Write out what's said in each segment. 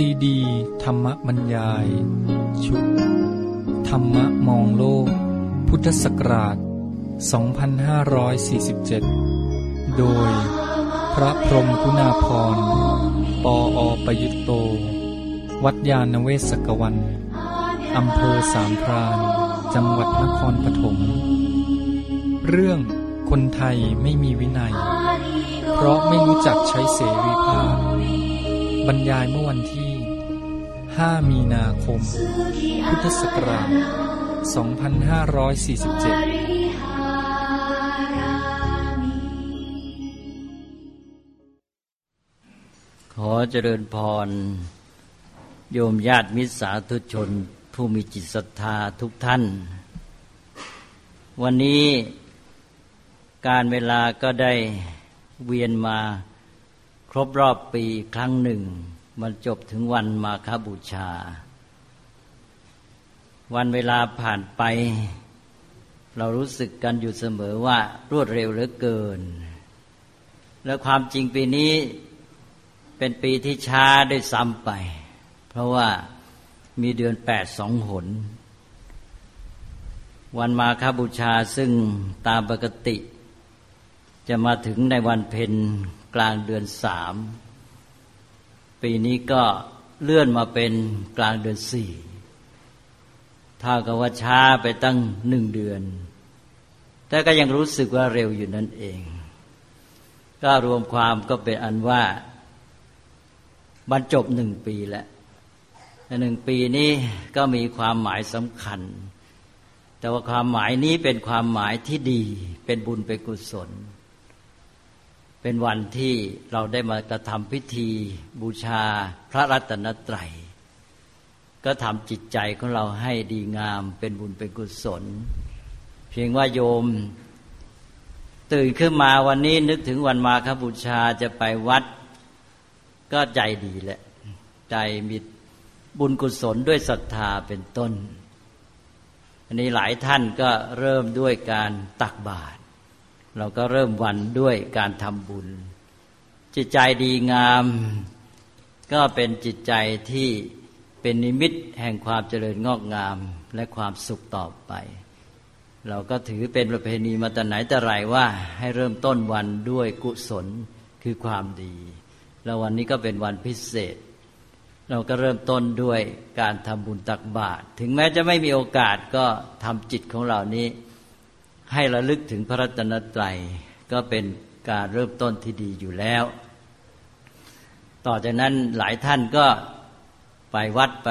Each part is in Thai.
ซีดี ธรรมบรรยาย ชุด ธรรมะมองโลก พุทธศักราช 2547 โดย พระพรมกุณาพร ปออประยุตโต วัดยาณเวศกวันอำเภอสามพราน จังหวัดนครปฐม เรื่องคนไทยไม่มีวินัย เพราะไม่รู้จักใช้เสรีภาพบรรยายเมื่อวันที่ 5 มีนาคม พุทธศักราช 2547ขอเจริญพร โยมญาติมิตรสาธุชน ผู้มีจิตศรัทธาทุกท่าน วันนี้การเวลาก็ได้เวียนมาครบรอบปีครั้งหนึ่ง มันจบถึงวันมาคบูชา วันเวลาผ่านไป เรารู้สึกกันอยู่เสมอว่ารวดเร็วเหลือเกิน และความจริงปีนี้เป็นปีที่ช้าได้ซ้ำไป เพราะว่ามีเดือนแปดสองหน วันมาคบูชาซึ่งตามปกติ จะมาถึงในวันเพ็ญกลางเดือนสาม ปีนี้ก็เลื่อนมาเป็นกลางเดือนสี่เท่ากับว่าช้าไปตั้งหนึ่งเดือน แต่ก็ยังรู้สึกว่าเร็วอยู่นั่นเอง ก็รวมความก็เป็นอันว่าบรรจบหนึ่งปีแล้วหนึ่งปีนี้ก็มีความหมายสำคัญ แต่ว่าความหมายนี้เป็นความหมายที่ดี เป็นบุญเป็นกุศล เป็นวันที่เราได้มากระทำพิธีบูชาพระรัตนตรัย ก็ทำจิตใจของเราให้ดีงามเป็นบุญเป็นกุศล เพียงว่าโยม ตื่นขึ้นมาวันนี้นึกถึงวันมาคบูชาจะไปวัด ก็ใจดีแหละ ใจมีบุญกุศลด้วยศรัทธาเป็นต้น อันนี้หลายท่านก็เริ่มด้วยการตักบาตร เราก็เริ่มวันด้วยการทำบุญ จิตใจดีงาม ก็เป็นจิตใจที่เป็นนิมิตแห่งความเจริญงอกงามและความสุขต่อไป เราก็ถือเป็นประเพณีมาแต่ไหนแต่ไรว่า ให้เริ่มต้นวันด้วยกุศลคือความดี แล้ววันนี้ก็เป็นวันพิเศษ เราก็เริ่มต้นด้วยการทำบุญตักบาตรถึงแม้จะไม่มีโอกาสก็ทำจิตของเรานี้ ให้ระลึกถึงพระรัตนตรัยก็เป็นการเริ่มต้นที่ดีอยู่แล้ว ต่อจากนั้นหลายท่านก็ไปวัดไป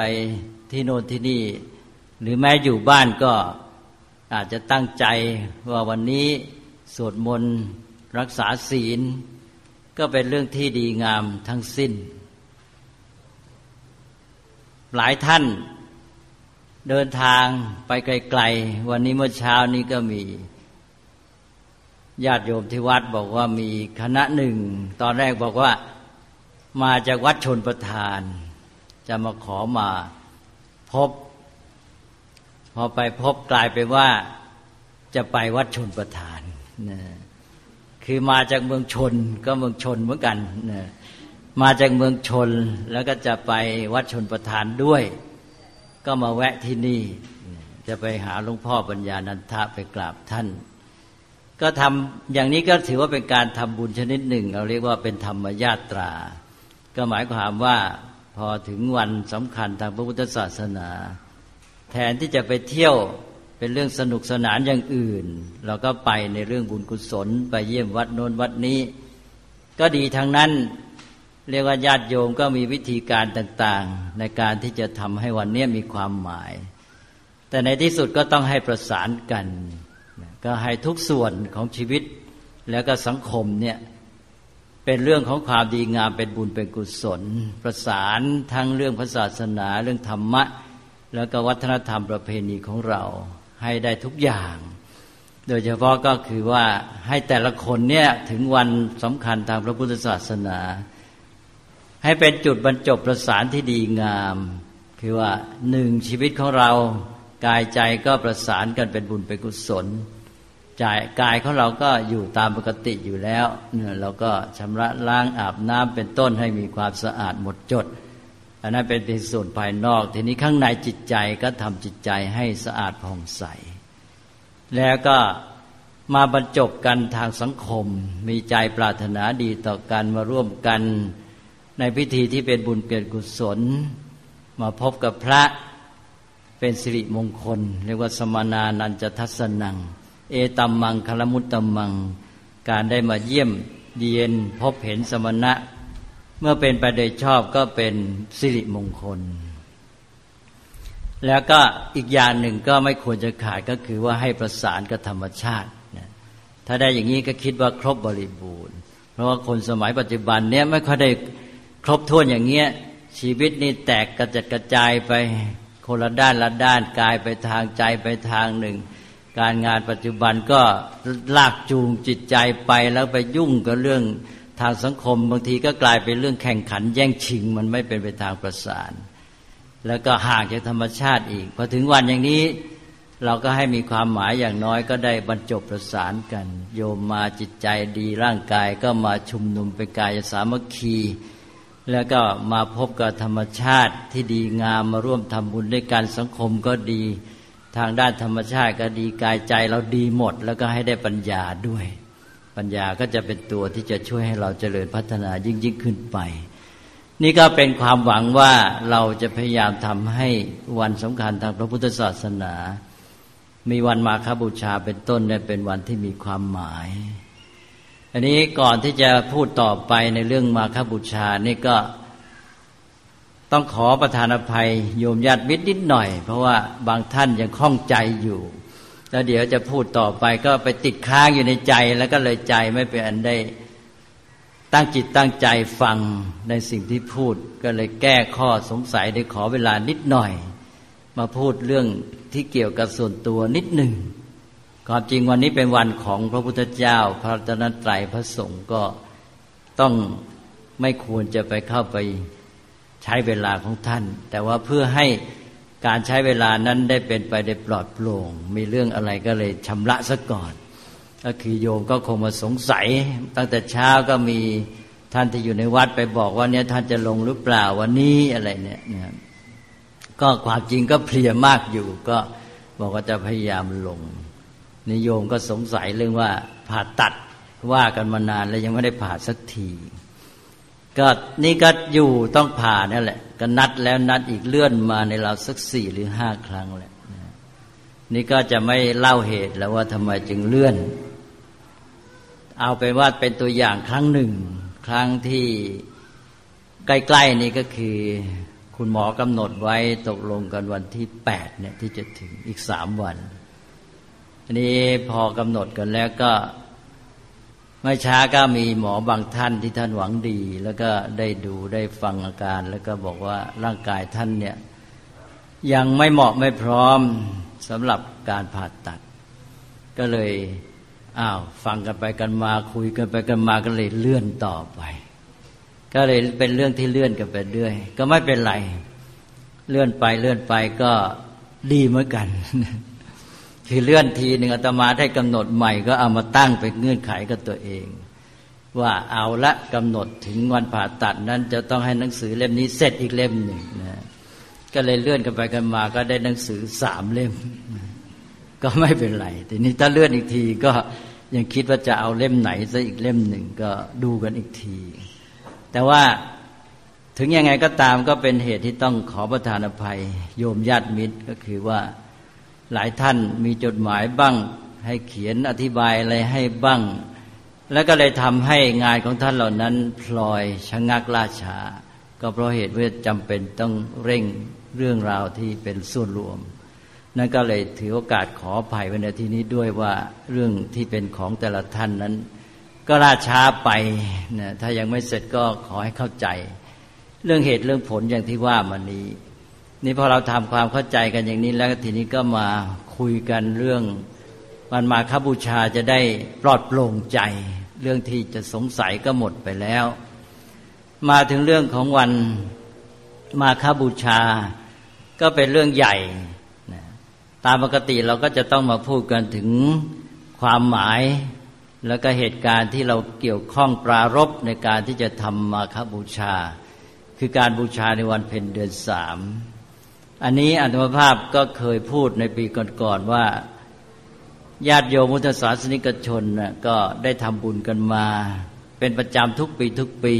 ที่โน่นที่นี่ หรือแม้อยู่บ้านก็อาจจะตั้งใจว่าวันนี้สวดมนต์รักษาศีล ก็เป็นเรื่องที่ดีงามทั้งสิ้น หลายท่าน เดินทางไปไกลๆ วันนี้เมื่อเช้านี้ก็มีญาติโยมที่วัดบอกว่ามีคณะหนึ่ง ตอนแรกบอกว่ามาจากวัดชนประทาน จะมาขอมาพบ พอไปพบกลายไปว่าจะไปวัดชนประทานนะคือมาจากเมืองชนก็เมืองชนเหมือนกันนะมาจากเมืองชนแล้วก็จะไปวัดชนประทานด้วย ก็มาแวะที่นี่ จะไปหาหลวงพ่อปัญญานันทะไปกราบท่าน ก็ทำอย่างนี้ก็ถือว่าเป็นการทำบุญชนิดหนึ่ง เราเรียกว่าเป็นธรรมญาตรา ก็หมายความว่าพอถึงวันสำคัญทางพระพุทธศาสนา แทนที่จะไปเที่ยวเป็นเรื่องสนุกสนานอย่างอื่น เราก็ไปในเรื่องบุญกุศล ไปเยี่ยมวัดโน้นวัดนี้ ก็ดีทั้งนั้น เรียกว่าญาติโยมก็มีวิธีการต่างๆ ในการที่จะทำให้วันนี้มีความหมาย แต่ในที่สุดก็ต้องให้ประสานกัน ก็ให้ทุกส่วนของชีวิต แล้วก็สังคมเนี่ยเป็นเรื่องของความดีงามเป็นบุญเป็นกุศล ประสานทั้งเรื่องพระศาสนาเรื่องธรรมะ แล้วก็วัฒนธรรมประเพณีของเราให้ได้ทุกอย่าง โดยเฉพาะก็คือว่าให้แต่ละคนเนี่ยถึงวันสำคัญทางพระพุทธศาสนา ให้เป็นจุดบรรจบประสานที่ดีงาม คือว่าหนึ่งชีวิตของเรากายใจก็ประสานกันเป็นบุญเป็นกุศลใจกายของเราก็อยู่ตามปกติอยู่แล้วเนี่ยเราก็ชำระล้างอาบน้ำเป็นต้นให้มีความสะอาดหมดจด อันนั้นเป็นเพียงส่วนภายนอก ทีนี้ข้างในจิตใจก็ทำจิตใจให้สะอาดผ่องใส แล้วก็มาบรรจบกันทางสังคม มีใจปรารถนาดีต่อกันมาร่วมกัน ในพิธีที่เป็นบุญเกิดกุศล มาพบกับพระเป็นสิริมงคล เรียกว่าสมนานันจะทัศนัง เอตัมมังคลมุตตัมมัง การได้มาเยี่ยมเยียนพบเห็นสมณะ เมื่อเป็นไปโดยชอบก็เป็นสิริมงคล แล้วก็อีกอย่างหนึ่งก็ไม่ควรจะขาดก็คือว่าให้ประสานกับธรรมชาติถ้าได้อย่างนี้ก็คิดว่าครบบริบูรณ์ เพราะว่าคนสมัยปัจจุบันเนี้ยไม่ค่อยได้ ครบถ้วนอย่างเงี้ยชีวิตนี่แตกกระจัดกระจายไปคนละด้านละด้านกายไปทางใจไปทางหนึ่ง การงานปัจจุบันก็ลากจูงจิตใจไปแล้วไปยุ่งกับเรื่องทางสังคม บางทีก็กลายเป็นเรื่องแข่งขัน แย่งชิงมันไม่เป็นไปทางประสาน แล้วก็ห่างจากธรรมชาติอีกพอถึงวันอย่างนี้เราก็ให้มีความหมายอย่างน้อยก็ได้บรรจบประสานกัน โยมมาจิตใจดีร่างกายก็มาชุมนุมเป็นกายสามัคคี แล้วก็มาพบกับธรรมชาติที่ดีงามมาร่วมทำบุญด้วยกันสังคมก็ดี ทางด้านธรรมชาติก็ดีกายใจเราดีหมด แล้วก็ให้ได้ปัญญาด้วย ปัญญาก็จะเป็นตัวที่จะช่วยให้เราเจริญพัฒนายิ่งยิ่งขึ้นไป นี่ก็เป็นความหวังว่าเราจะพยายามทำให้วันสำคัญทางพระพุทธศาสนา มีวันมาคบูชาเป็นต้นเนี่ยเป็นวันที่มีความหมาย อันนี้ก่อนที่จะพูดต่อไปในเรื่องมาคบูชานี่ก็ต้องขอประธานอภัยโยมญาติมิตรนิดหน่อย เพราะว่าบางท่านยังคล่องใจอยู่ แล้วเดี๋ยวจะพูดต่อไปก็ไปติดค้างอยู่ในใจแล้วก็เลยใจไม่เป็นอันได้ตั้งจิตตั้งใจฟังในสิ่งที่พูด ก็เลยแก้ข้อสงสัยได้ขอเวลานิดหน่อย มาพูดเรื่องที่เกี่ยวกับส่วนตัวนิดหนึ่ง ความจริงวันนี้เป็นวันของพระพุทธเจ้า พระตนตรัยพระสงฆ์ก็ต้องไม่ควรจะไปเข้าไปใช้เวลาของท่าน แต่ว่าเพื่อให้การใช้เวลานั้นได้เป็นไปได้ปลอดโปร่ง มีเรื่องอะไรก็เลยชำระซะก่อน ก็คือโยมก็คงมาสงสัย ตั้งแต่เช้าก็มีท่านที่อยู่ในวัดไปบอกว่าเนี่ยท่านจะลงหรือเปล่าวันนี้อะไรเนี่ยก็ความจริงก็เพลียมากอยู่ ก็บอกว่าจะพยายามลง นิยมก็สงสัยเรื่องว่าผ่าตัดว่ากันมานานแล้วยังไม่ได้ผ่าสักที ก็นี่ก็อยู่ต้องผ่านั่นแหละ ก็นัดแล้วนัดอีกเลื่อนมาในเราสักสี่หรือห้าครั้งแหละนี่ก็จะไม่เล่าเหตุแล้วว่าทำไมจึงเลื่อน เอาไปว่าเป็นตัวอย่างครั้งหนึ่ง ครั้งที่ใกล้ๆนี่ก็คือคุณหมอกำหนดไว้ตกลงกันวันที่แปดเนี่ยที่จะถึงอีกสามวัน อันนี้พอกำหนดกันแล้วก็ไม่ช้าก็มีหมอบางท่านที่ท่านหวังดี แล้วก็ได้ดูได้ฟังอาการ แล้วก็บอกว่าร่างกายท่านเนี่ยยังไม่เหมาะไม่พร้อมสำหรับการผ่าตัด ก็เลยอ้าวฟังกันไปกันมาคุยกันไปกันมาก็เลยเลื่อนต่อไป ก็เลยเป็นเรื่องที่เลื่อนกันไปเรื่อย ก็ไม่เป็นไร เลื่อนไปเลื่อนไปก็ดีเหมือนกัน คือเลื่อนทีหนึ่งอาตมาได้กำหนดใหม่ก็เอามาตั้งเป็นเงื่อนไขกับตัวเอง ว่าเอาละกำหนดถึงวันผ่าตัดนั้น จะต้องให้หนังสือเล่มนี้เสร็จอีกเล่มหนึ่งนะก็เลยเลื่อนกันไปกันมาก็ได้หนังสือสามเล่ม ก็ไม่เป็นไรทีนี้ถ้าเลื่อนอีกทีก็ยังคิดว่าจะเอาเล่มไหนซะอีกเล่มหนึ่งก็ดูกันอีกที แต่ว่าถึงยังไงก็ตามก็เป็นเหตุที่ต้องขอประทานอภัย โยมญาติมิตรก็คือว่า หลายท่านมีจดหมายบ้าง ให้เขียนอธิบายอะไรให้บ้าง แล้วก็เลยทำให้งานของท่านเหล่านั้นพลอยชะงักล่าช้าก็เพราะเหตุว่าจำเป็นต้องเร่งเรื่องราวที่เป็นส่วนรวม นั่นก็เลยถือโอกาสขออภัยไว้ในที่นี้ด้วยว่าเรื่องที่เป็นของแต่ละท่านนั้น ก็ล่าช้าไปนะถ้ายังไม่เสร็จก็ขอให้เข้าใจ เรื่องเหตุเรื่องผลอย่างที่ว่ามานี้ นี่พอเราทำความเข้าใจกันอย่างนี้แล้วทีนี้ก็มาคุยกันเรื่องวันมาคบูชาจะได้ปลอดโปร่งใจ เรื่องที่จะสงสัยก็หมดไปแล้ว มาถึงเรื่องของวันมาคบูชา ก็เป็นเรื่องใหญ่ตามปกติเราก็จะต้องมาพูดกันถึงความหมาย แล้วก็เหตุการณ์ที่เราเกี่ยวข้องปรารบในการที่จะทำมาคบูชา คือการบูชาในวันเพ็ญเดือนสาม อันนี้อัตมภาพก็เคยพูดในปีก่อนๆว่าญาติโยมมุทศาสนิกชนก็ได้ทำบุญกันมา เป็นประจำทุกปีทุกปี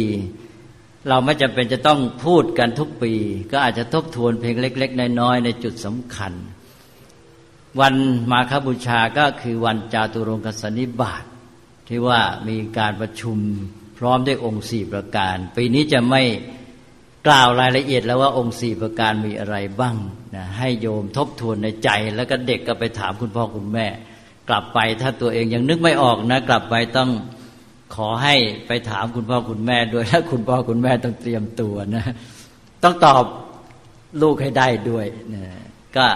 เราไม่จำเป็นจะต้องพูดกันทุกปี ก็อาจจะทบทวนเพลงเล็ก ๆ น้อยๆในจุดสำคัญ วันมาคบูชาก็คือวันจาตุรงกสนิบาตที่ว่ามีการประชุมพร้อมด้วยองค์สี่ประการ ปีนี้จะไม่ กล่าวรายละเอียดแล้วว่าองค์สี่ประการมีอะไรบ้างนะให้โยมทบทวนในใจ แล้วก็เด็กก็ไปถามคุณพ่อคุณแม่ กลับไปถ้าตัวเองยังนึกไม่ออกนะ กลับไปต้องขอให้ไปถามคุณพ่อคุณแม่ด้วยและคุณพ่อคุณแม่ต้องเตรียมตัวนะ ต้องตอบลูกให้ได้ด้วยนะก็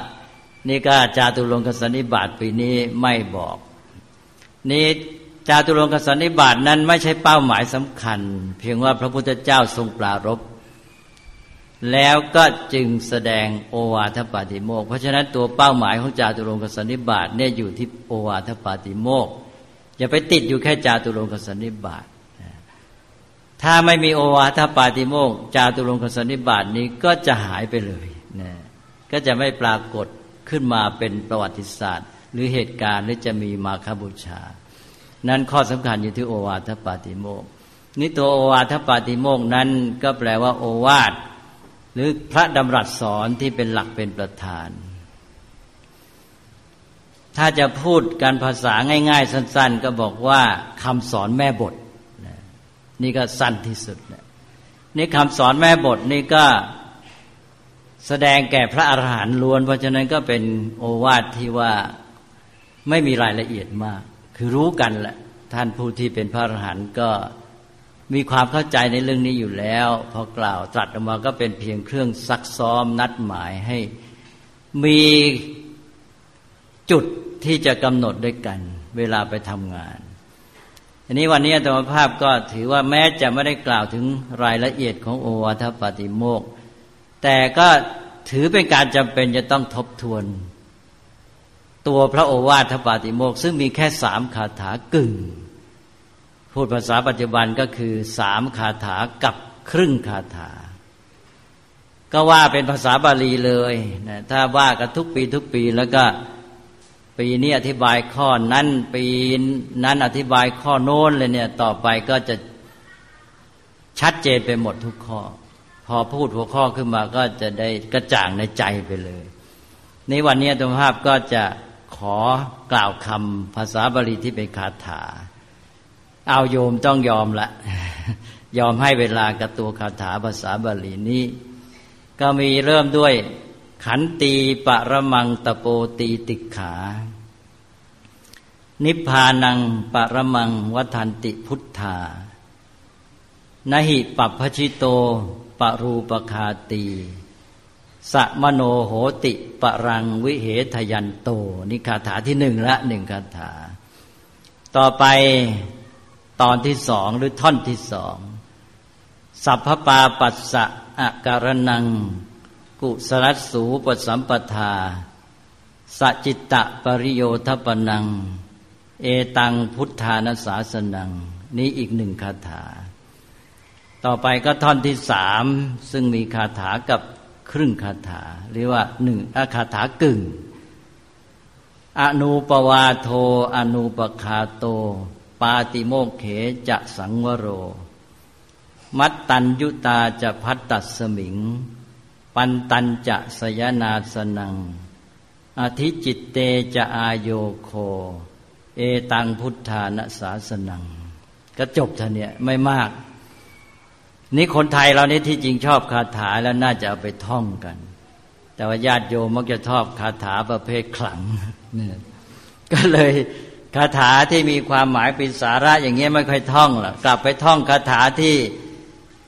นี่ก็จาตุรงกสันนิบาตปีนี้ไม่บอก นี่จาตุรงกสันนิบาตนั้นไม่ใช่เป้าหมายสำคัญ เพียงว่าพระพุทธเจ้าทรงปรารบ แล้วก็จึงแสดงโอวาทปาติโมกเพราะฉะนั้นตัวเป้าหมายของจาตุรงกสันนิบาตเนี่ยอยู่ที่โอวาทปาติโมกอย่าไปติดอยู่แค่จาตุรงกสันนิบาตถ้าไม่มีโอวาทปาติโมกจาตุรงกสันนิบาตนี้ก็จะหายไปเลยนะก็จะไม่ปรากฏขึ้นมาเป็นประวัติศาสตร์ หรือเหตุการณ์หรือจะมีมาคบูชา นั้นข้อสำคัญอยู่ที่โอวาทปาติโมกนี่ตัวโอวาทปาติโมกนั้นก็แปลว่าโอวาท หรือพระดำรัสสอนที่เป็นหลักเป็นประธาน ถ้าจะพูดการภาษาง่าย ๆ สั้น ๆ ก็บอกว่าคำสอนแม่บท นี่ก็สั้นที่สุดนี่คำสอนแม่บทนี่ก็แสดงแก่พระอรหันต์ล้วน เพราะฉะนั้นก็เป็นโอวาทที่ว่าไม่มีรายละเอียดมาก คือรู้กันแหละท่านผู้ที่เป็นพระอรหันต์ก็ มีความเข้าใจในเรื่องนี้อยู่แล้ว พอกล่าวตรัสออกมาก็เป็นเพียงเครื่องซักซ้อมนัดหมายให้มีจุดที่จะกำหนดด้วยกัน เวลาไปทำงานอันนี้วันนี้ธรรมภาพก็ถือว่าแม้จะไม่ได้กล่าวถึงรายละเอียดของโอวาทปาติโมก แต่ก็ถือเป็นการจำเป็นจะต้องทบทวน ตัวพระโอวาทปาติโมก ซึ่งมีแค่สามคาถากึ่ง พูดภาษาปัจจุบันก็คือสามคาถากับครึ่งคาถา ก็ว่าเป็นภาษาบาลีเลยนะถ้าว่ากันทุกปีทุกปีแล้วก็ปีนี้อธิบายข้อนั้นปีนั้นอธิบายข้อโน้นเลยเนี่ยต่อไปก็จะชัดเจนไปหมดทุกข้อ พอพูดหัวข้อขึ้นมาก็จะได้กระจ่างในใจไปเลยในวันนี้ธรรมภาพก็จะขอกล่าวคำภาษาบาลีที่เป็นคาถา เอาโยมต้องยอมละ ยอมให้เวลากับตัวคาถาภาษาบาลีนี้ ก็มีเริ่มด้วยขันตีปะระมังตะโปตีติขา นิพพานังปะระมังวัฏันติพุทธานหิปัพชิโตปรูปคาตีสะมโนโหติปรังวิเหทยันโต นี่คาถาที่หนึ่งละหนึ่งคาถา ต่อไป ตอนที่สองหรือท่อนที่สองสัพพปาปัสสะอาการนัง กุสรัสูปสัมปทาสจิตตะปริโยทปนัง เอตังพุทธานาสาสนัง นี้อีกหนึ่งคาถา ต่อไปก็ท่อนที่สามซึ่งมีคาถากับครึ่งคาถา เรียกว่าหนึ่งคาถากึ่ง อนุปวาโท อนุปคาโต ปาติโมกเขจะสังวโร มัตตัญยุตาจะพัตตัสมิง ปันตัญจะสยนาสนัง อธิจิตเตจะอายโยโค เอตังพุทธานสาสนัง ก็จบท่านเนี่ยไม่มาก นี่คนไทยเรานี่ที่จริงชอบคาถาแล้วน่าจะเอาไปท่องกัน แต่ว่าญาติโยมมักจะชอบคาถาประเภทขลังเนี่ยก็เลย คาถาที่มีความหมายเป็นสาระอย่างเงี้ยไม่ค่อยท่องหรอกกลับไปท่องคาถาที่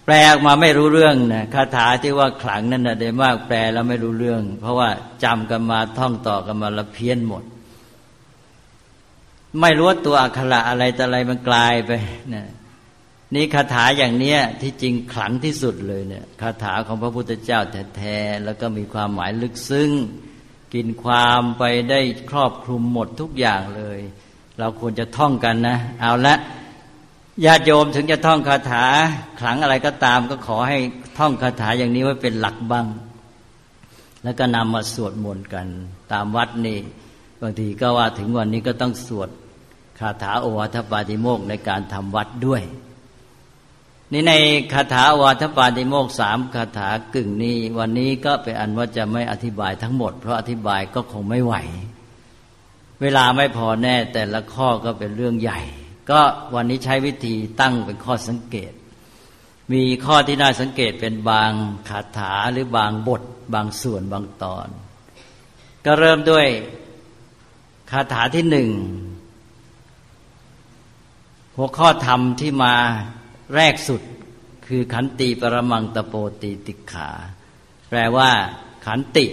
แปลออกมาไม่รู้เรื่องนะคาถาที่ว่าขลังนั่นนะเดมากแปลแล้วไม่รู้เรื่อง เพราะว่าจำกันมาท่องต่อกันมาละเพี้ยนหมด ไม่รู้ตัวอักขระอะไรแต่อะไรมันกลายไปนะนี่คาถาอย่างเนี้ยที่จริงขลังที่สุดเลยเนี่ยคาถาของพระพุทธเจ้าแท้ๆแล้วก็มีความหมายลึกซึ้งกินความไปได้ครอบคลุมหมดทุกอย่างเลย เราควรจะท่องกันนะ เอาละญาติโยมถึงจะท่องคาถาขลังอะไรก็ตาม ก็ขอให้ท่องคาถาอย่างนี้ไว้เป็นหลักบ้าง แล้วก็นำมาสวดมนต์กันตามวัดนี่บางทีก็ว่าถึงวันนี้ก็ต้องสวดคาถาโอวาทปาติโมกในการทำวัดด้วย นี่ในคาถาวัฏปาติโมกสามคาถากึ่งนี้ วันนี้ก็เป็นอันว่าจะไม่อธิบายทั้งหมด เพราะอธิบายก็คงไม่ไหว เวลาไม่พอแน่แต่ละข้อก็เป็นเรื่องใหญ่ ก็วันนี้ใช้วิธีตั้งเป็นข้อสังเกต มีข้อที่น่าสังเกตเป็นบางคาถาหรือบางบท บางส่วนบางตอน ก็เริ่มด้วยคาถาที่หนึ่งหัวข้อธรรมที่มาแรกสุดคือขันติปรมังตโปติติขา แปลว่า ขันติ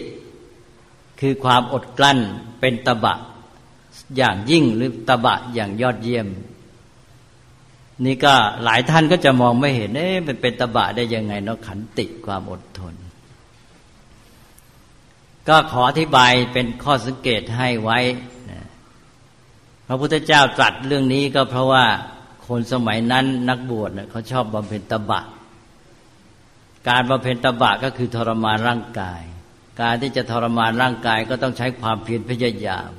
คือความอดกลั้นเป็นตบะ อย่างยิ่งหรือตบะอย่างยอดเยี่ยม นี่ก็หลายท่านก็จะมองไม่เห็นเอ๊ะมันเป็นตบะได้ยังไงเนาะขันติความอดทน ก็ขออธิบายเป็นข้อสังเกตให้ไว้พระพุทธเจ้าตรัสเรื่องนี้ก็เพราะว่าคนสมัยนั้นนักบวชเขาชอบบำเพ็ญตบะ การบำเพ็ญตบะก็คือทรมานร่างกาย การที่จะทรมานร่างกายก็ต้องใช้ความเพียรพยายาม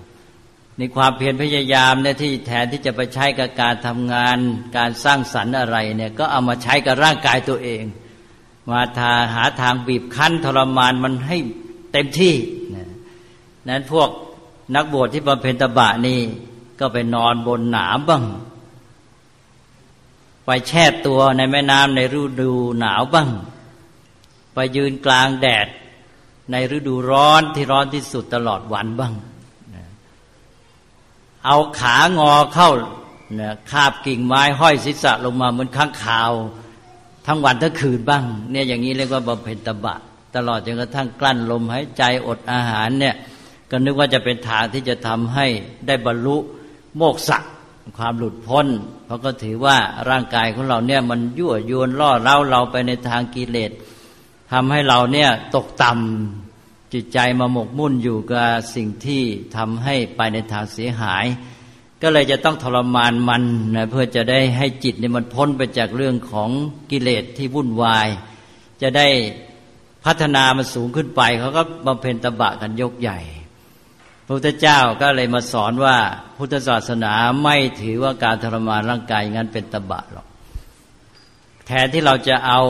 ในความเพียรพยายามเนี่ยที่แทนที่จะไปใช้กับการทำงาน การสร้างสรรค์อะไรเนี่ยก็เอามาใช้กับร่างกายตัวเอง มาทาหาทางบีบคั้นทรมานมันให้เต็มที่นั้นพวกนักบวชที่บำเพ็ญตบะนี่ก็ไปนอนบนหนามบ้าง ไปแช่ตัวในแม่น้ำในฤดูหนาวบ้าง ไปยืนกลางแดดในฤดูร้อนที่ร้อนที่สุดตลอดวันบ้าง เอาขางอเข้าเนี่ยคาบกิ่งไม้ห้อยศีรษะลงมาเหมือนข้างข่าว ทั้งวันทั้งคืนบ้าง เนี่ยอย่างนี้เรียกว่าบำเพ็ญตบะ ตลอดจนกระทั่งกลั้นลมหายใจอดอาหารเนี่ยก็นึกว่าจะเป็นทางที่จะทำให้ได้บรรลุโมกษะความหลุดพ้น เพราะก็ถือว่าร่างกายของเราเนี่ยมันยั่วยวนล่อเล้าเราไปในทางกิเลสทำให้เราเนี่ยตกต่ำ จิตใจมาหมกมุ่นอยู่กับสิ่งที่ทำให้ไปในทางเสียหาย ก็เลยจะต้องทรมานมันนะเพื่อจะได้ให้จิตเนี่ยมันพ้นไปจากเรื่องของกิเลสที่วุ่นวาย จะได้พัฒนามันสูงขึ้นไปเขาก็บำเพ็ญตบะกันยกใหญ่พระพุทธเจ้าก็เลยมาสอนว่าพุทธศาสนาไม่ถือว่าการทรมานร่างกายงั้นเป็นตบะหรอกแทนที่เราจะเอา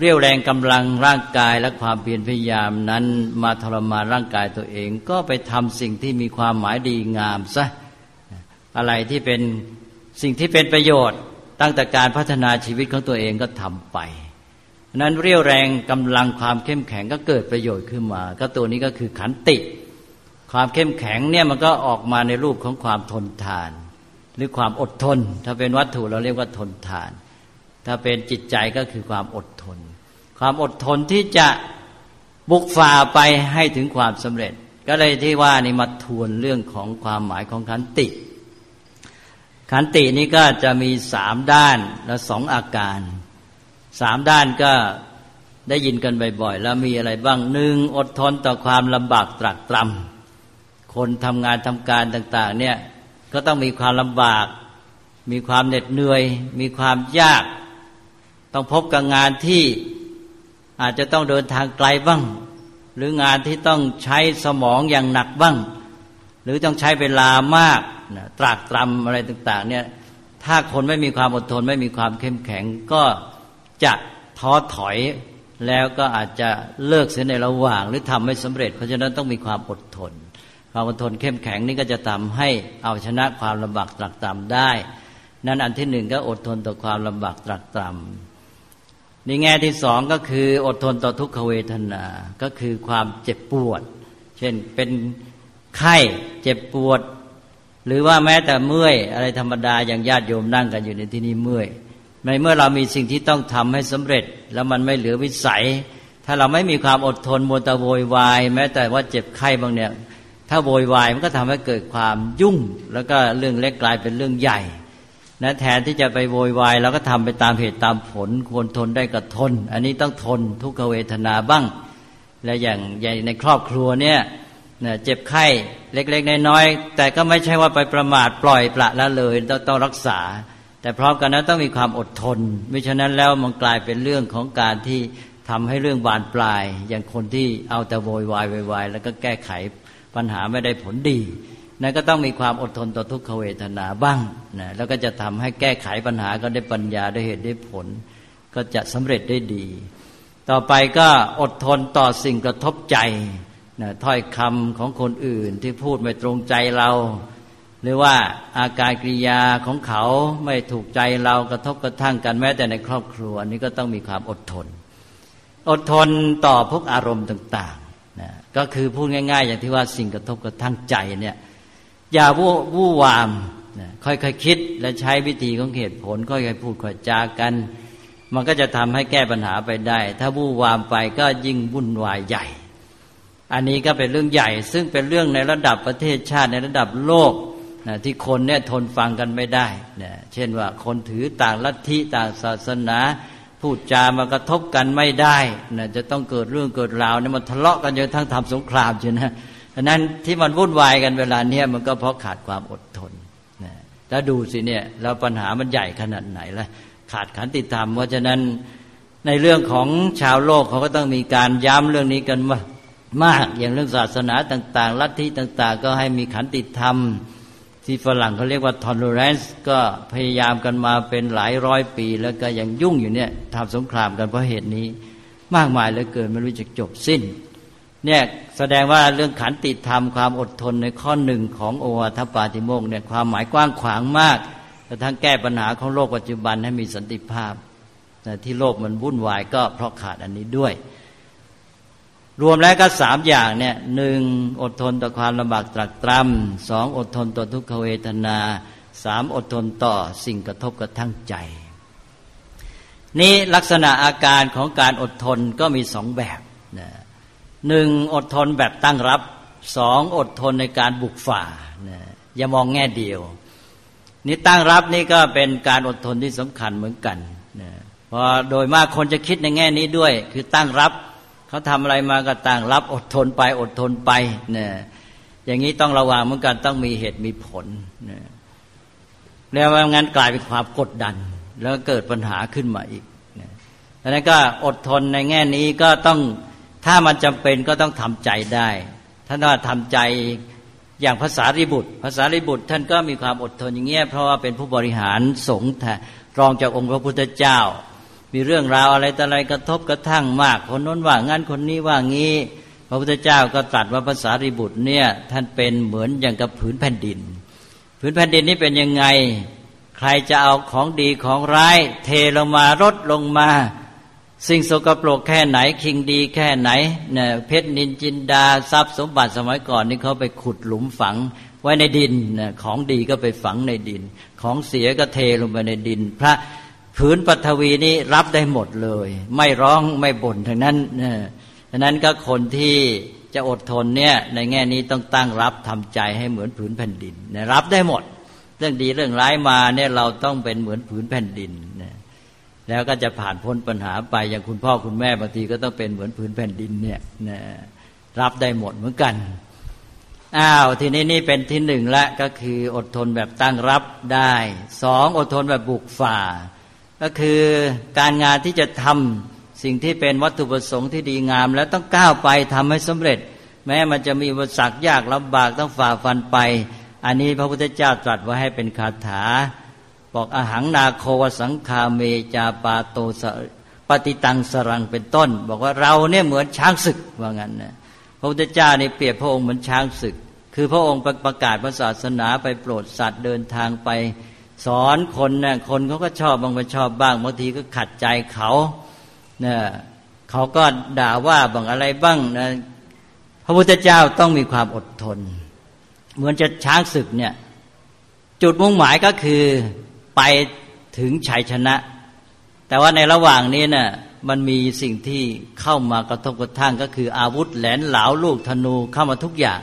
เรียวแรงกำลังร่างกายและความเพียรพยายามนั้นมาทรมานร่างกายตัวเอง ก็ไปทำสิ่งที่มีความหมายดีงามซะอะไรที่เป็นสิ่งที่เป็นประโยชน์ ตั้งแต่การพัฒนาชีวิตของตัวเองก็ทำไปนั้นเรียวแรงกำลังความเข้มแข็งก็เกิดประโยชน์ขึ้นมา ก็ตัวนี้ก็คือขันติ ความเข้มแข็งเนี่ยมันก็ออกมาในรูปของความทนทาน หรือความอดทน ถ้าเป็นวัตถุเราเรียกว่าทนทาน ถ้าเป็นจิตใจก็คือความอดทน ความอดทนที่จะบุกฝ่าไปให้ถึงความสำเร็จ ก็เลยที่ว่านี่มาทวนเรื่องของความหมายของขันติ ขันตินี้ก็จะมีสามด้านและสองอาการสามด้านก็ได้ยินกันบ่อยๆ แล้วมีอะไรบ้างหนึ่งอดทนต่อความลำบากตรากตรำคนทำงานทำการต่าง ๆ เนี่ยก็ต้องมีความลำบาก มีความเหน็ดเหนื่อย มีความยาก ต้องพบกับงานที่อาจจะต้องเดินทางไกลบ้าง หรืองานที่ต้องใช้สมองอย่างหนักบ้าง หรือต้องใช้เวลามากนะตรากตรำอะไรต่าง ๆ เนี่ยถ้าคนไม่มีความอดทนไม่มีความเข้มแข็งก็จะท้อถอยแล้วก็อาจจะเลิกเสียในระหว่าง หรือทำไม่สำเร็จ เพราะฉะนั้นต้องมีความอดทน ความอดทนเข้มแข็งนี่ก็จะทำให้เอาชนะความลำบากตรักตรำได้ นั่นอันที่หนึ่งก็อดทนต่อความลำบากตรักตรำ ในแง่ที่สองก็คืออดทนต่อทุกขเวทนา ก็คือความเจ็บปวด เช่นเป็นไข้เจ็บปวด หรือว่าแม้แต่เมื่อยอะไรธรรมดาอย่างญาติโยมนั่งกันอยู่ในที่นี้เมื่อยในเมื่อเรามีสิ่งที่ต้องทำให้สำเร็จ แล้วมันไม่เหลือวิสัย ถ้าเราไม่มีความอดทนมัวแตะโวยวาย แม้แต่ว่าเจ็บไข้บางเนี่ยถ้าโวยวายมันก็ทำให้เกิดความยุ่ง แล้วก็เรื่องเล็กกลายเป็นเรื่องใหญ่ นะแทนที่จะไปโวยวายเราก็ทำไปตามเหตุตามผล ควรทนได้ก็ทน อันนี้ต้องทนทุกขเวทนาบ้าง และอย่างใหญ่ในครอบครัวเนี่ยเจ็บไข้เล็กๆน้อยๆแต่ก็ไม่ใช่ว่าไปประมาทปล่อยปละละเลยต้องต้องรักษา แต่พร้อมกันนั้นต้องมีความอดทนไม่ฉะนั้นแล้วมันกลายเป็นเรื่องของการที่ทำให้เรื่องบานปลาย อย่างคนที่เอาแต่โวยวายยวายแล้วก็แก้ไขปัญหาไม่ได้ผลดี นั่นก็ต้องมีความอดทนต่อทุกขเวทนาบ้างนะแล้วก็จะทำให้แก้ไขปัญหาก็ได้ปัญญาได้เหตุได้ผล ก็จะสำเร็จได้ดี ต่อไปก็อดทนต่อสิ่งกระทบใจนะถ้อยคำของคนอื่นที่พูดไม่ตรงใจเรา หรือว่าอาการกริยาของเขาไม่ถูกใจเรากระทบกระทั่งกันแม้แต่ในครอบครัวนี้ก็ต้องมีความอดทน อดทนต่อพวกอารมณ์ต่างๆนะก็คือพูดง่าย ๆ อย่างที่ว่าสิ่งกระทบกระทั่งใจเนี่ย อย่าวู่วู่วามนะค่อยๆคคิดและใช้วิธีของเหตุผลค่อยๆพูดค่อยจากัน มันก็จะทำให้แก้ปัญหาไปได้ ถ้าวู่วามไปก็ยิ่งวุ่นวายใหญ่ อันนี้ก็เป็นเรื่องใหญ่ ซึ่งเป็นเรื่องในระดับประเทศชาติในระดับโลกนะที่คนเนี่ยทนฟังกันไม่ได้นะเช่นว่าคนถือต่างลัทธิต่างศาสนา พูดจามากระทบกันไม่ได้นะจะต้องเกิดเรื่องเกิดราวเนี่ยมันทะเลาะกันจนทั้งทำสงครามใช่ไหม ดังนั้นที่มันวุ่นวายกันเวลาเนี้ยมันก็เพราะขาดความอดทนนะแล้วดูสิเนี่ยแล้วปัญหามันใหญ่ขนาดไหนละขาดขันติธรรม เพราะฉะนั้นในเรื่องของชาวโลกเขาก็ต้องมีการย้ำเรื่องนี้กันว่ามากอย่างเรื่องศาสนาต่าง ๆ ลัทธิต่าง ๆ ก็ให้มีขันติธรรม ที่ฝรั่งเขาเรียกว่า tolerance ก็พยายามกันมาเป็นหลายร้อยปี แล้วก็ยังยุ่งอยู่เนี่ยทำสงครามกันเพราะเหตุนี้ มากมายเหลือเกินไม่รู้จะจบสิ้น เนี่ยแสดงว่าเรื่องขันติธรรมความอดทนในข้อหนึ่งของโอวาทปาติโมกเนี่ยความหมายกว้างขวางมากแต่ทั้งแก้ปัญหาของโลกปัจจุบันให้มีสันติภาพแต่ที่โลกมันวุ่นวายก็เพราะขาดอันนี้ด้วย รวมแล้วก็สามอย่างเนี่ยหนึ่งอดทนต่อความลำบากตรักตรำสองอดทนต่อทุกขเวทนาสามอดทนต่อสิ่งกระทบกระทั่งใจ นี่ลักษณะอาการของการอดทนก็มีสองแบบ หนึ่งอดทนแบบตั้งรับสองอดทนในการบุกฝ่านะอย่ามองแง่เดียว นี่ตั้งรับนี่ก็เป็นการอดทนที่สำคัญเหมือนกันนะเพราะโดยมากคนจะคิดในแง่นี้ด้วย คือตั้งรับเขาทำอะไรมาก็ตั้งรับอดทนไปอดทนไปนะอย่างนี้ต้องระวังเหมือนกันต้องมีเหตุมีผลนะแล้วงั้นกลายเป็นความกดดัน แล้วเกิดปัญหาขึ้นมาอีกนะดังนั้นก็อดทนในแง่นี้ก็ต้อง ถ้ามันจำเป็นก็ต้องทำใจได้ท่านว่าทำใจอย่างภาษาริบุตรภาษาริบุตรท่านก็มีความอดทนอย่างเงี้ยเพราะว่าเป็นผู้บริหารสงฆ์รองจากองค์พระพุทธเจ้า มีเรื่องราวอะไรต่ออะไรกระทบกระทั่งมาก คนน้นว่างั้นคนนี้ว่างี้ พระพุทธเจ้าก็ตรัสว่าภาษาริบุตรเนี่ยท่านเป็นเหมือนอย่างกับผืนแผ่นดิน ผืนแผ่นดินนี้เป็นยังไง ใครจะเอาของดีของร้าย เทลงมารดลงมา สิ่งสกปรกแค่ไหน คิงดีแค่ไหนเนี่ยเพชรนินจินดาทรัพย์สมบัติสมัยก่อนนี่เขาไปขุดหลุมฝังไว้ในดินนี่ยของดีก็ไปฝังในดิน ของเสียก็เทลงไปในดิน พระผืนปฐวีนี้รับได้หมดเลย ไม่ร้องไม่บ่นทั้งนั้นเนี่ยฉะนั้นก็คนที่จะอดทนเนี่ยในแง่นี้ต้องตั้งรับทำใจให้เหมือนผืนแผ่นดินนี่ยรับได้หมด เรื่องดีเรื่องร้ายมาเนี่ยเราต้องเป็นเหมือนผืนแผ่นดินนี่ย แล้วก็จะผ่านพ้นปัญหาไปอย่างคุณพ่อคุณแม่บางทีก็ต้องเป็นเหมือนผืนแผ่นดินเนี่ยนะรับได้หมดเหมือนกันอ้าวทีนี้นี่เป็นที่หนึ่งละก็คืออดทนแบบตั้งรับได้สองอดทนแบบบุกฝ่า ก็คือการงานที่จะทำสิ่งที่เป็นวัตถุประสงค์ที่ดีงาม แล้วต้องก้าวไปทำให้สำเร็จ แม้มันจะมีอุปสรรคยากลำบากต้องฝ่าฟันไป อันนี้พระพุทธเจ้าตรัสไว้ให้เป็นคาถา บอกอาหังนาโควสังคาเมจาปาโตสปฏิตังสรังเป็นต้น บอกว่าเราเนี่ยเหมือนช้างศึกว่างั้นนะพระพุทธเจ้าเนี่เปรียบพระองค์เหมือนช้างศึก คือพระองค์ประกาศพระศาสนาไปโปรดสัตว์เดินทางไป สอนคนเนี่ยคนเขาก็ชอบบางไม่ชอบบ้างบางทีก็ขัดใจเขาเนี่ยเขาก็ด่าว่าบางอะไรบ้างนะพระพุทธเจ้าต้องมีความอดทน เหมือนจะช้างศึกเนี่ยจุดมุ่งหมายก็คือ ไปถึงชัยชนะ แต่ว่าในระหว่างนี้นะ่ะมันมีสิ่งที่เข้ามากระทบกระทั่งก็คืออาวุธแหลนเหลาลูกธนูเข้ามาทุกอย่าง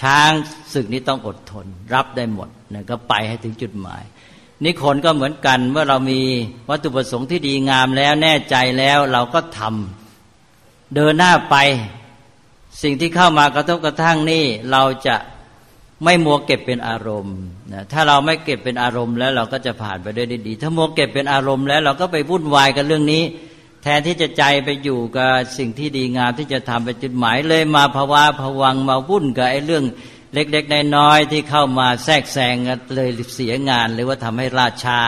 ช้างศึกนี้ต้องอดทน รับได้หมดนะก็ไปให้ถึงจุดหมายนี่คนก็เหมือนกันเมื่อเรามีวัตถุประสงค์ที่ดีงามแล้วแน่ใจแล้วเราก็ทำเดินหน้าไป สิ่งที่เข้ามากระทบกระทั่งนี่เราจะ ไม่มัวเก็บเป็นอารมณ์นะถ้าเราไม่เก็บเป็นอารมณ์แล้วเราก็จะผ่านไปได้ดี ถ้ามัวเก็บเป็นอารมณ์แล้วเราก็ไปวุ่นวายกับเรื่องนี้ แทนที่จะใจไปอยู่กับสิ่งที่ดีงามที่จะทำเป็นจุดหมายเลยมาภาวะผวังมาวุ่นกับไอ้เรื่องเล็กๆน้อยๆที่เข้ามาแทรกแซงเลยเสียงาน หรือว่าทำให้ราชา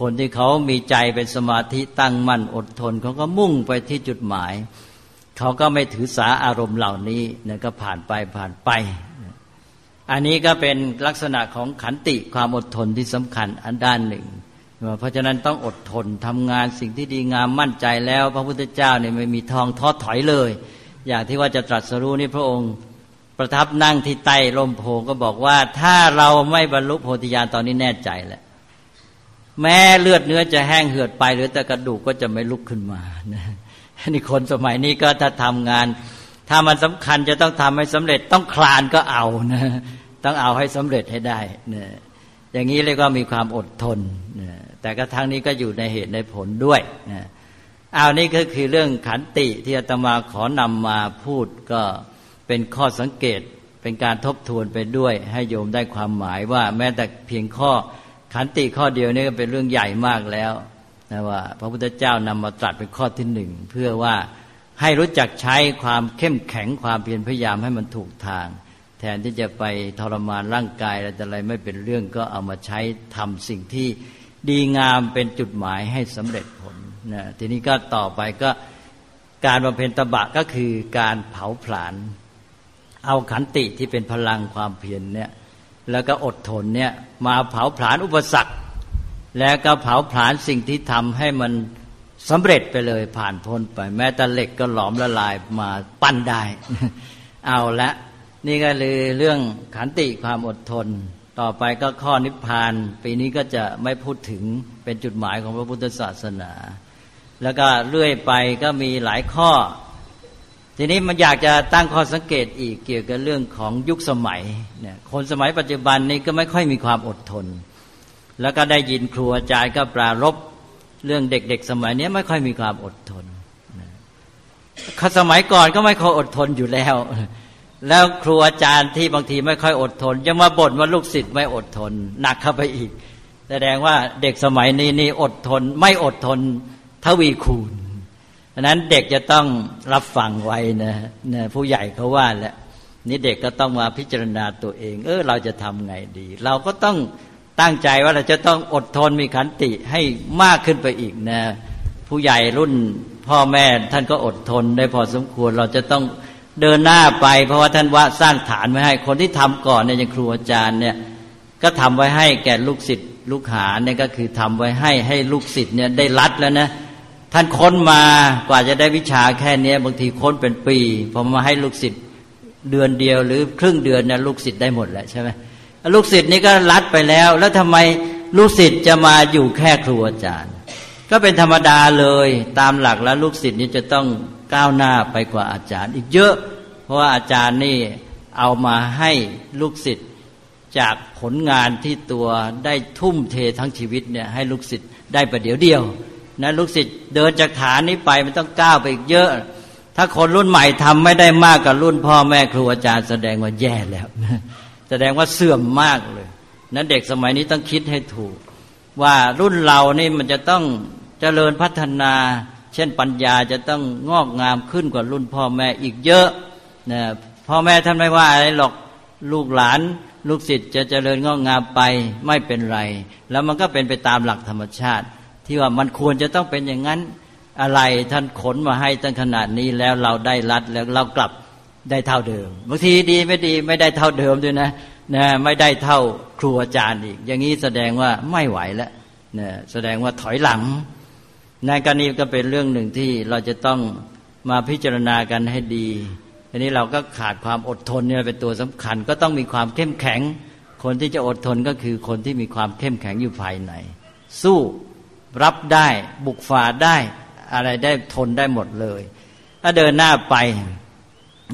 คนที่เขามีใจเป็นสมาธิตั้งมั่นอดทนเขาก็มุ่งไปที่จุดหมาย เขาก็ไม่ถือสาอารมณ์เหล่านี้นะก็ผ่านไปผ่านไป อันนี้ก็เป็นลักษณะของขันติความอดทนที่สำคัญอันด้านหนึ่ง เพราะฉะนั้นต้องอดทนทำงานสิ่งที่ดีงามมั่นใจแล้ว พระพุทธเจ้าเนี่ยไม่มีทองท้อถอยเลย อย่างที่ว่าจะตรัสรู้นี่พระองค์ประทับนั่งที่ใต้ร่มโพก็บอกว่า ถ้าเราไม่บรรลุโพธิญาณตอนนี้แน่ใจแหละแม้เลือดเนื้อจะแห้งเหือดไป หรือแต่กระดูกก็จะไม่ลุกขึ้นมานะนี่คนสมัยนี้ก็ถ้าทำงาน ถ้ามันสำคัญจะต้องทำให้สำเร็จต้องคลานก็เอานะต้องเอาให้สำเร็จให้ได้นะอย่างนี้เรียกว่ามีความอดทนนะแต่กระทั่งนี้ก็อยู่ในเหตุในผลด้วยนะเอานี่ก็คือเรื่องขันติที่อาตมาขอนำมาพูดก็เป็นข้อสังเกตเป็นการทบทวนไปด้วย ให้โยมได้ความหมายว่า แม้แต่เพียงข้อขันติข้อเดียวนี่ก็เป็นเรื่องใหญ่มากแล้วนะว่า พระพุทธเจ้านำมาตรัสเป็นข้อที่หนึ่งเพื่อว่า ให้รู้จักใช้ความเข้มแข็งความเพียรพยายามให้มันถูกทาง แทนที่จะไปทรมานร่างกายอะไรอะไรไม่เป็นเรื่องก็เอามาใช้ทำสิ่งที่ดีงามเป็นจุดหมายให้สำเร็จผลนะทีนี้ก็ต่อไปก็การบำเพ็ญตบะก็คือการเผาผลาญเอาขันติที่เป็นพลังความเพียรเนี่ยแล้วก็อดทนเนี่ยมาเผาผลาญอุปสรรค แล้วก็เผาผลาญสิ่งที่ทำให้มัน สำเร็จไปเลยผ่านพ้นไป แม้แต่เหล็กก็หลอมละลายมาปั้นได้ เอาละนี่ก็เลยเรื่องขันติความอดทน ต่อไปก็ข้อนิพพาน ปีนี้ก็จะไม่พูดถึงเป็นจุดหมายของพระพุทธศาสนา แล้วก็เรื่อยไปก็มีหลายข้อ ทีนี้มันอยากจะตั้งข้อสังเกตอีกเกี่ยวกับเรื่องของยุคสมัยเนี่ยคนสมัยปัจจุบันนี้ก็ไม่ค่อยมีความอดทน แล้วก็ได้ยินครูอาจารย์ก็ปรารบ เรื่องเด็กๆสมัยนี้ไม่ค่อยมีความอดทนเขาสมัยก่อนก็ไม่ค่อยอดทนอยู่แล้ว แล้วครูอาจารย์ที่บางทีไม่ค่อยอดทน ยังมาบ่นว่าลูกศิษย์ไม่อดทน หนักเข้าไปอีก แสดงว่าเด็กสมัยนี้นี่อดทน ไม่อดทนทวีคูณราะนั้นเด็กจะต้องรับฟังไว้นะนะผู้ใหญ่เขาว่าแหล้วนี่เด็กก็ต้องมาพิจารณาตัวเอง เออเราจะทำไงดี เราก็ต้อง ตั้งใจว่าเราจะต้องอดทนมีขันติให้มากขึ้นไปอีกนะ ผู้ใหญ่รุ่นพ่อแม่ท่านก็อดทนได้พอสมควรเราจะต้องเดินหน้าไปเพราะว่าท่านว่าสร้างฐานไว้ให้คนที่ทำก่อนเนี่ยอย่างครูอาจารย์เนี่ยก็ทำไว้ให้แก่ลูกศิษย์ลูกหาเนี่ยก็คือทำไว้ให้ให้ลูกศิษย์เนี่ยได้รัดแล้วนะท่านค้นมากว่าจะได้วิชาแค่เนี้ยบางทีค้นเป็นปีพอมาให้ลูกศิษย์เดือนเดียวหรือครึ่งเดือนเนี่ยลูกศิษย์ได้หมดแหละใช่ไหม ลูกศิษย์นี่ก็รัดไปแล้ว แล้วทำไมลูกศิษย์จะมาอยู่แค่ครูอาจารย์ ก็เป็นธรรมดาเลยตามหลักแล้วลูกศิษย์นี่จะต้องก้าวหน้าไปกว่าอาจารย์ อีกเยอะ เพราะว่าอาจารย์นี่เอามาให้ลูกศิษย์จากผลงานที่ตัวได้ทุ่มเททั้งชีวิตเนี่ยให้ลูกศิษย์ได้ประเดี๋ยวเดียวนะลูกศิษย์เดินจากฐานนี้ไปมันต้องก้าวไปอีกเยอะ ถ้าคนรุ่นใหม่ทำไม่ได้มากกับรุ่นพ่อแม่ครูอาจารย์แสดงว่าแย่แล้ว แสดงว่าเสื่อมมากเลย นั้นเด็กสมัยนี้ต้องคิดให้ถูก ว่ารุ่นเรานี่มันจะต้องเจริญพัฒนา เช่นปัญญาจะต้องงอกงามขึ้นกว่ารุ่นพ่อแม่อีกเยอะนะพ่อแม่ท่านไม่ว่าอะไรหรอกลูกหลาน ลูกศิษย์จะเจริญงอกงามไปไม่เป็นไร แล้วมันก็เป็นไปตามหลักธรรมชาติ ที่ว่ามันควรจะต้องเป็นอย่างนั้นอะไรท่านขนมาให้ตั้งขนาดนี้แล้วเราได้รัดแล้วเรากลับ ได้เท่าเดิมบางทีดีไม่ดีไม่ได้เท่าเดิมด้วยนะนะไม่ได้เท่าครูอาจารย์อีก อย่างนี้แสดงว่าไม่ไหวแล้วนะแสดงว่าถอยหลังในกรณีก็เป็นเรื่องหนึ่งที่เราจะต้องมาพิจารณากันให้ดีทีนี้เราก็ขาดความอดทนเนี่ยเป็นตัวสำคัญ ก็ต้องมีความเข้มแข็ง คนที่จะอดทนก็คือคนที่มีความเข้มแข็งอยู่ภายใน สู้รับได้บุกฝ่าได้อะไรได้ทนได้หมดเลยถ้าเดินหน้าไป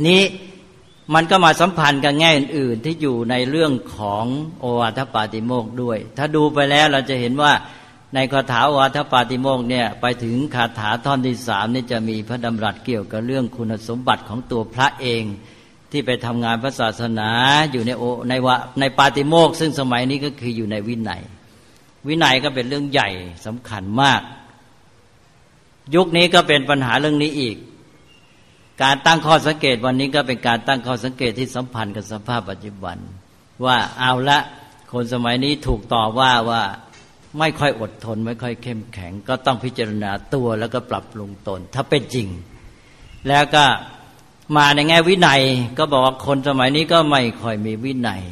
นี้มันก็มาสัมพันธ์กับแง่อื่นๆที่อยู่ในเรื่องของโอวาทปาติโมกด้วย ถ้าดูไปแล้วเราจะเห็นว่าในคาถาโอวาทปาติโมกเนี่ยไปถึงคาถาท่อนที่สามนี่จะมีพระดำรัสเกี่ยวกับเรื่องคุณสมบัติของตัวพระเองที่ไปทำงานพระศาสนาอยู่ในโอในวะในปาติโมกซึ่งสมัยนี้ก็คืออยู่ในวินัย วินัยก็เป็นเรื่องใหญ่สำคัญมาก ยุคนี้ก็เป็นปัญหาเรื่องนี้อีก การตั้งข้อสังเกตวันนี้ก็เป็นการตั้งข้อสังเกตที่สัมพันธ์กับสภาพปัจจุบัน ว่าเอาละคนสมัยนี้ถูกต่อว่าว่าไม่ค่อยอดทน ไม่ค่อยเข้มแข็ง ก็ต้องพิจารณาตัวแล้วก็ปรับปรุงตน ถ้าเป็นจริง แล้วก็มาในแง่วินัย ก็บอกว่าคนสมัยนี้ก็ไม่ค่อยมีวินัย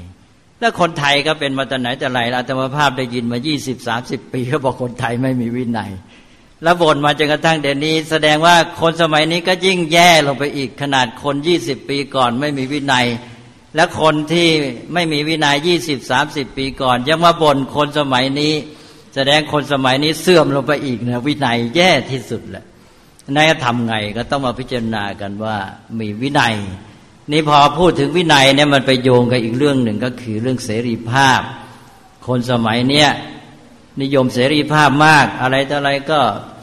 แล้วคนไทยก็เป็นมาแต่ไหนแต่ไรอาตมาภาพได้ยินมายี่สิบสามสิบปี ก็บอกคนไทยไม่มีวินัย แล้วบ่นมาจนกระทั่งเดี๋ยวนี้ แสดงว่าคนสมัยนี้ก็ยิ่งแย่ลงไปอีกขนาดคนยี่สิบปีก่อนไม่มีวินัย และคนที่ไม่มีวินัยยี่สิบสามสิบปีก่อน ยังมาบ่นคนสมัยนี้ แสดงคนสมัยนี้เสื่อมลงไปอีกนะวินัยแย่ที่สุดแหละนายทำไงก็ต้องมาพิจารณากันว่ามีวินัย นี่พอพูดถึงวินัยเนี่ยมันไปโยงกับอีกเรื่องหนึ่งก็คือเรื่องเสรีภาพ คนสมัยเนี้ย นิยมเสรีภาพมาก อะไรต่ออะไรก็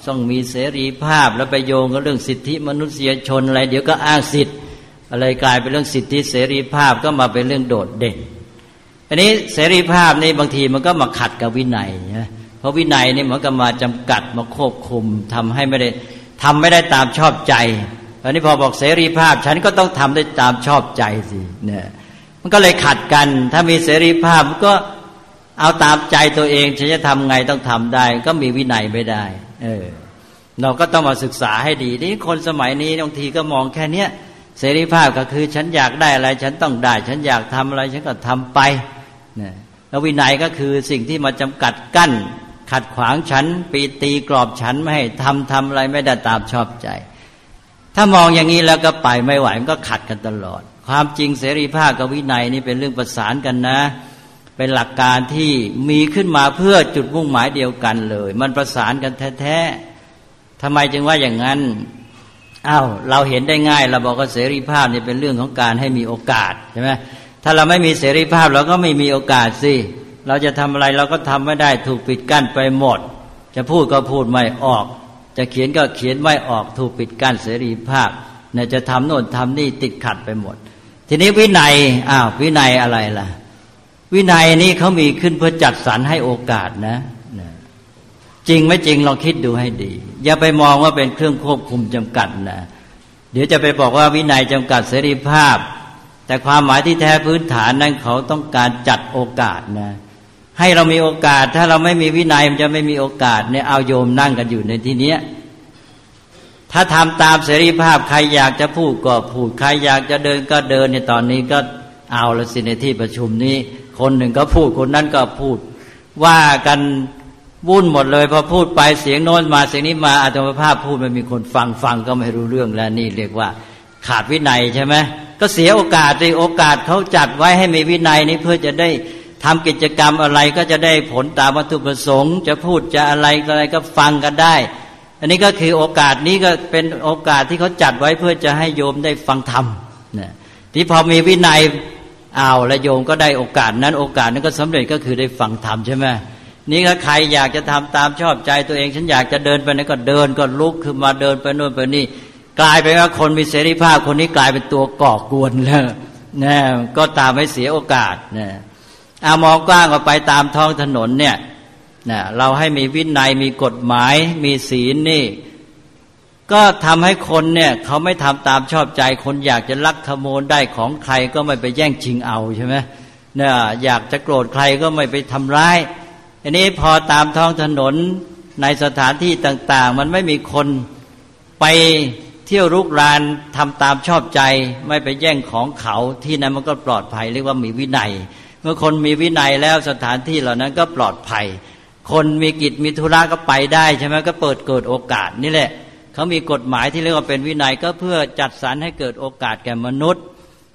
ต้องมีเสรีภาพแล้วไปโยงกับเรื่องสิทธิมนุษยชนอะไร เดี๋ยวก็อ้างสิทธิ์อะไรกลายเป็นเรื่องสิทธิเสรีภาพก็มาเป็นเรื่องโดดเด่น อันนี้เสรีภาพนี่บางทีมันก็มาขัดกับวินัยนะเพราะวินัยนี่มันก็มาจำกัดมาควบคุมทำให้ไม่ได้ทำไม่ได้ตามชอบใจอันนี้พอบอกเสรีภาพฉันก็ต้องทำได้ตามชอบใจสิเนี่ยมันก็เลยขัดกัน ถ้ามีเสรีภาพก็ เอาตามใจตัวเองฉันจะทำไงต้องทำได้ ก็มีวินัยไม่ได้ เออ เราก็ต้องมาศึกษาให้ดีนี่คนสมัยนี้บางทีก็มองแค่เนี้ยเสรีภาพก็คือ ฉันอยากได้อะไร ฉันต้องได้ ฉันอยากทำอะไร ฉันก็ทำไปนี่แล้ววินัยก็คือสิ่งที่มาจำกัดกั้น ขัดขวางฉันปีตีกรอบฉันไม่ให้ทำทำอะไรไม่ได้ตามชอบใจ ถ้ามองอย่างนี้แล้วก็ไปไม่ไหวมันก็ขัดกันตลอด ความจริงเสรีภาพกับวินัยนี่เป็นเรื่องประสานกันนะ เป็นหลักการที่มีขึ้นมาเพื่อจุดมุ่งหมายเดียวกันเลย มันประสานกันแท้ๆทำไมจึงว่าอย่างนั้นอา้าวเราเห็นได้ง่าย เราบอกว่าเสรีภาพนี่เป็นเรื่องของการให้มีโอกาสใช่ไหมถ้าเราไม่มีเสรีภาพเราก็ไม่มีโอกาสสิเราจะทำอะไรเราก็ทำไม่ได้ถูกปิดกั้นไปหมด จะพูดก็พูดไม่ออก จะเขียนก็เขียนไม่ออกถูกปิดกั้นเสรีภาพเนี่ยจะทำโน่นทำนี่ติดขัดไปหมด ทีนี้วินัยอ้าววินัยอะไรล่ะ วินัยนี้เขามีขึ้นเพื่อจัดสรรให้โอกาสนะจริงไม่จริงลองคิดดูให้ดี อย่าไปมองว่าเป็นเครื่องควบคุมจำกัดนะเดี๋ยวจะไปบอกว่าวินัยจำกัดเสรีภาพ แต่ความหมายที่แท้พื้นฐานนั้นเขาต้องการจัดโอกาสนะ ให้เรามีโอกาส ถ้าเราไม่มีวินัยมันจะไม่มีโอกาสเนี่ยเอาโยมนั่งกันอยู่ในที่เนี้ยถ้าทำตามเสรีภาพใครอยากจะพูดก็พูดใครอยากจะเดินก็เดินในตอนนี้ก็เอาละสิในที่ประชุมนี้ คนหนึ่งก็พูดคนนั้นก็พูด ว่ากันวุ่นหมดเลยพอพูดไปเสียงโน้นมาเสียงนี้มาอาตมภาพพูดไม่มีคนฟังฟังก็ไม่รู้เรื่องแล้วนี่เรียกว่าขาดวินัยใช่ไหมก็เสียโอกาสในโอกาสเขาจัดไว้ให้มีวินัยนี้เพื่อจะได้ทำกิจกรรมอะไรก็จะได้ผลตามวัตถุประสงค์ จะพูดจะอะไรอะไรก็ฟังกันได้ อันนี้ก็คือโอกาสนี้ก็เป็นโอกาสที่เขาจัดไว้เพื่อจะให้โยมได้ฟังธรรมนะที่พอมีวินัย อ้าวและโยมก็ได้โอกาสนั้นโอกาสนั้นก็สำเร็จก็คือได้ฟังธรรมใช่ไหมนี่ถ้าใครอยากจะทำตามชอบใจตัวเองฉันอยากจะเดินไปไหนก็เดินก็ลุกขึ้นมาเดินไปโน่นไปนี่ กลายเป็นว่าคนมีเสรีภาพคนนี้กลายเป็นตัวก่อกวนแล้วนะก็ตามให้เสียโอกาสนะอามองกว้างออกไปตามท้องถนนเนี่ยนะเราให้มีวินัยมีกฎหมายมีศีลนี่ ก็ทำให้คนเนี่ยเขาไม่ทำตามชอบใจ คนอยากจะลักขโมยได้ของใครก็ไม่ไปแย่งชิงเอาใช่ไหมเนี่ยอยากจะโกรธใครก็ไม่ไปทำร้ายอันนี้พอตามท้องถนนในสถานที่ต่าง ๆ มันไม่มีคนไปเที่ยวรุกรานทำตามชอบใจ ไม่ไปแย่งของเขาที่นั้นมันก็ปลอดภัยเรียกว่ามีวินัย เมื่อคนมีวินัยแล้วสถานที่เหล่านั้นก็ปลอดภัย คนมีกิจมีธุระก็ไปได้ใช่ไหมก็เปิดเกิดโอกาสนี่แหละ เขามีกฎหมายที่เรียกว่าเป็นวินัยก็เพื่อจัดสรรให้เกิดโอกาสแก่มนุษย์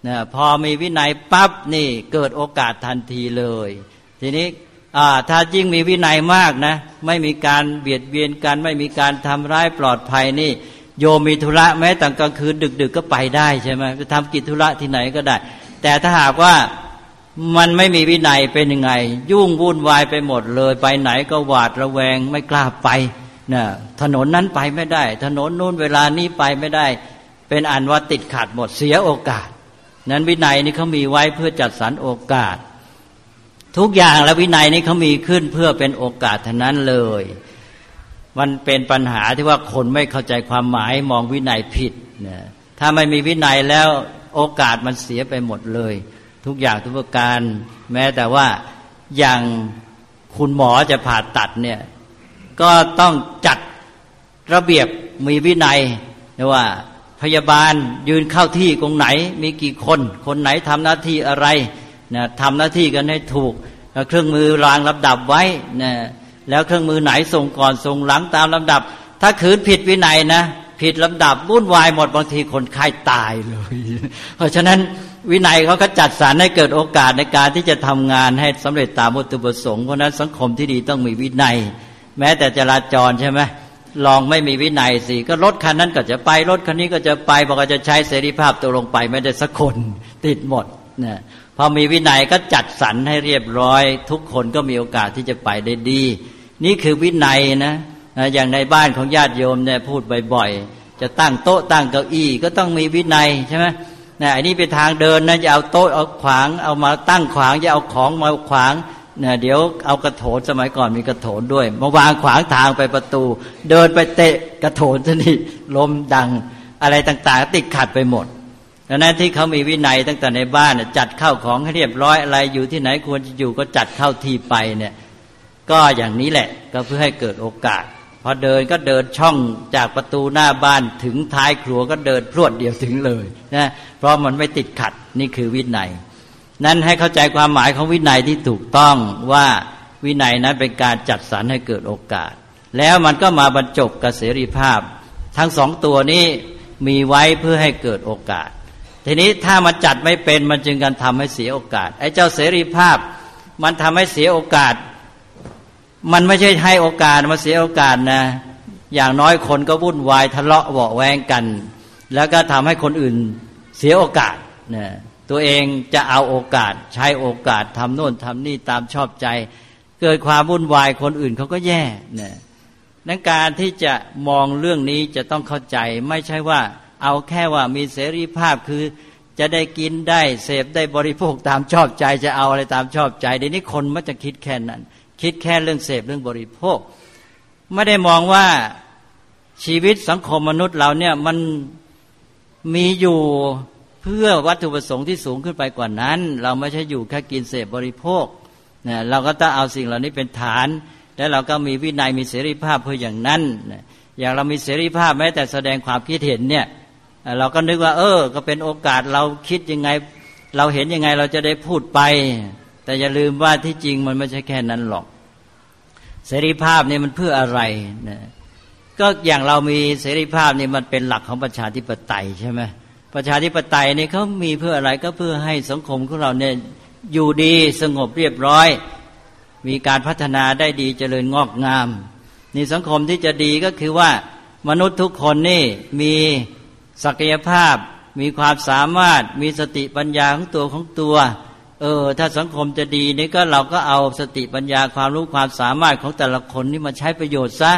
นะพอมีวินัยปั๊บนี่เกิดโอกาสทันทีเลย ทีนี้ถ้ายิ่งมีวินัยมากนะไม่มีการเบียดเบียนกันไม่มีการทำร้ายปลอดภัยนี่ โยมมีธุระแม้ต่างกลางคืนดึกๆก็ไปได้ใช่ไหมจะทำกิจธุระที่ไหนก็ได้ แต่ถ้าหากว่ามันไม่มีวินัยเป็นยังไง ยุ่งวุ่นวายไปหมดเลย ไปไหนก็หวาดระแวงไม่กล้าไป นะถนนนั้นไปไม่ได้ ถนนนู้นเวลานี้ไปไม่ได้ เป็นอันว่าติดขัดหมดเสียโอกาส นั้นวินัยนี่เขามีไว้เพื่อจัดสรรโอกาส ทุกอย่างแล้ววินัยนี่เขามีขึ้นเพื่อเป็นโอกาสเท่านั้นเลย มันเป็นปัญหาที่ว่าคนไม่เข้าใจความหมายมองวินัยผิดนะถ้าไม่มีวินัยแล้วโอกาสมันเสียไปหมดเลย ทุกอย่างทุกประการ แม้แต่ว่าอย่างคุณหมอจะผ่าตัดเนี่ย ก็ต้องจัดระเบียบมีวินัยนะว่าพยาบาลยืนเข้าที่ตรงไหน มีกี่คน คนไหนทำหน้าที่อะไรนะทำหน้าที่กันให้ถูกเครื่องมือรางลำดับไว้นะแล้วเครื่องมือไหนส่งก่อนส่งหลังตามลำดับ ถ้าขืนผิดวินัยนะผิดลำดับวุ่นวายหมดบางทีคนไข้าตายเลย เพราะฉะนั้นวินัยเขาก็จัดสรรให้เกิดโอกาสในการที่จะทำงานให้สำเร็จตามวัตถุประสงค์เพราะนั้นสังคมที่ดีต้องมีวินัย แม้แต่จราจรใช่ไหมลองไม่มีวินัยสิก็รถคันนั้นก็จะไปรถคันนี้ก็จะไปบอกว่าจะใช้เสรีภาพตัวลงไปไม่ได้สักคนติดหมดนะพอมีวินัยก็จัดสรรให้เรียบร้อย ทุกคนก็มีโอกาสที่จะไปได้ดี นี่คือวินัยนะอย่างในบ้านของญาติโยมเนี่ยพูดบ่อยๆจะตั้งโต๊ะตั้งเก้าอี้ก็ต้องมีวินัยใช่ไหมนะอันนี้เป็นทางเดินนะจะเอาโต๊ะเอาขวางเอามาตั้งขวางจะเอาของมาขวาง นี่ยเดี๋ยวเอากระโถนสมัยก่อนมีกระโถนด้วยมาวางขวางทางไปประตู เดินไปเตะกระโถนซะนี่ลมดังอะไรต่างๆ ติดขัดไปหมดดังนั้นที่เขามีวินัยตั้งแต่ในบ้านจัดเข้าของให้เรียบร้อยอะไรอยู่ที่ไหนควรจะอยู่ก็จัดเข้าที่ไปเนี่ย ก็อย่างนี้แหละก็เพื่อให้เกิดโอกาสพอเดินก็เดินช่องจากประตูหน้าบ้านถึงท้ายครัวก็เดินพรวดเดียวถึงเลยนะเพราะมันไม่ติดขัดนี่คือวินัย นั้นให้เข้าใจความหมายของวินัยที่ถูกต้องว่าวินัยนั้นเป็นการจัดสรรให้เกิดโอกาส แล้วมันก็มาบรรจบกับเสรีภาพ ทั้งสองตัวนี้มีไว้เพื่อให้เกิดโอกาส ทีนี้ถ้ามันจัดไม่เป็นมันจึงกันทำให้เสียโอกาสไอ้เจ้าเสรีภาพ มันทำให้เสียโอกาส มันไม่ใช่ให้โอกาสมาเสียโอกาสนะ อย่างน้อยคนก็วุ่นวายทะเลาะเบาแวงกัน แล้วก็ทำให้คนอื่นเสียโอกาสนะ ตัวเองจะเอาโอกาส ใช้โอกาสทำโน่นทำนี่ตามชอบใจ เกิดความวุ่นวายคนอื่นเขาก็แย่เนี่ยนั้นการที่จะมองเรื่องนี้จะต้องเข้าใจ ไม่ใช่ว่า เอาแค่ว่ามีเสรีภาพคือจะได้กินได้เสพได้บริโภคตามชอบใจจะเอาอะไรตามชอบใจเดี๋ยวนี้คนมันจะคิดแค่นั้น คิดแค่เรื่องเสพเรื่องบริโภค ไม่ได้มองว่าชีวิตสังคมมนุษย์เราเนี่ยมันมีอยู่ เพื่อวัตถุประสงค์ที่สูงขึ้นไปกว่านั้น เราไม่ใช่อยู่แค่กินเสพบริโภคนะเราก็ต้องเอาสิ่งเหล่านี้เป็นฐาน แล้วเราก็มีวินัยมีเสรีภาพเพื่ออย่างนั้นอย่างเรามีเสรีภาพแม้แต่แสดงความคิดเห็นเนี่ยเราก็นึกว่า เออ ก็เป็นโอกาสเราคิดยังไง เราเห็นยังไงเราจะได้พูดไป แต่อย่าลืมว่าที่จริงมันไม่ใช่แค่นั้นหรอก เสรีภาพนี่มันเพื่ออะไรนะก็อย่างเรามีเสรีภาพนี่มันเป็นหลักของประชาธิปไตยใช่ไหม ประชาธิปไตยนี่เขามีเพื่ออะไรก็เพื่อให้สังคมของเราเนี่ยอยู่ดีสงบเรียบร้อย มีการพัฒนาได้ดีเจริญงอกงามนี่สังคมที่จะดีก็คือว่ามนุษย์ทุกคนนี่มีศักยภาพ มีความสามารถ มีสติปัญญาของตัวของตัว เออ ถ้าสังคมจะดีนี่ก็เราก็เอาสติปัญญาความรู้ความสามารถของแต่ละคนนี่มาใช้ประโยชน์ซะ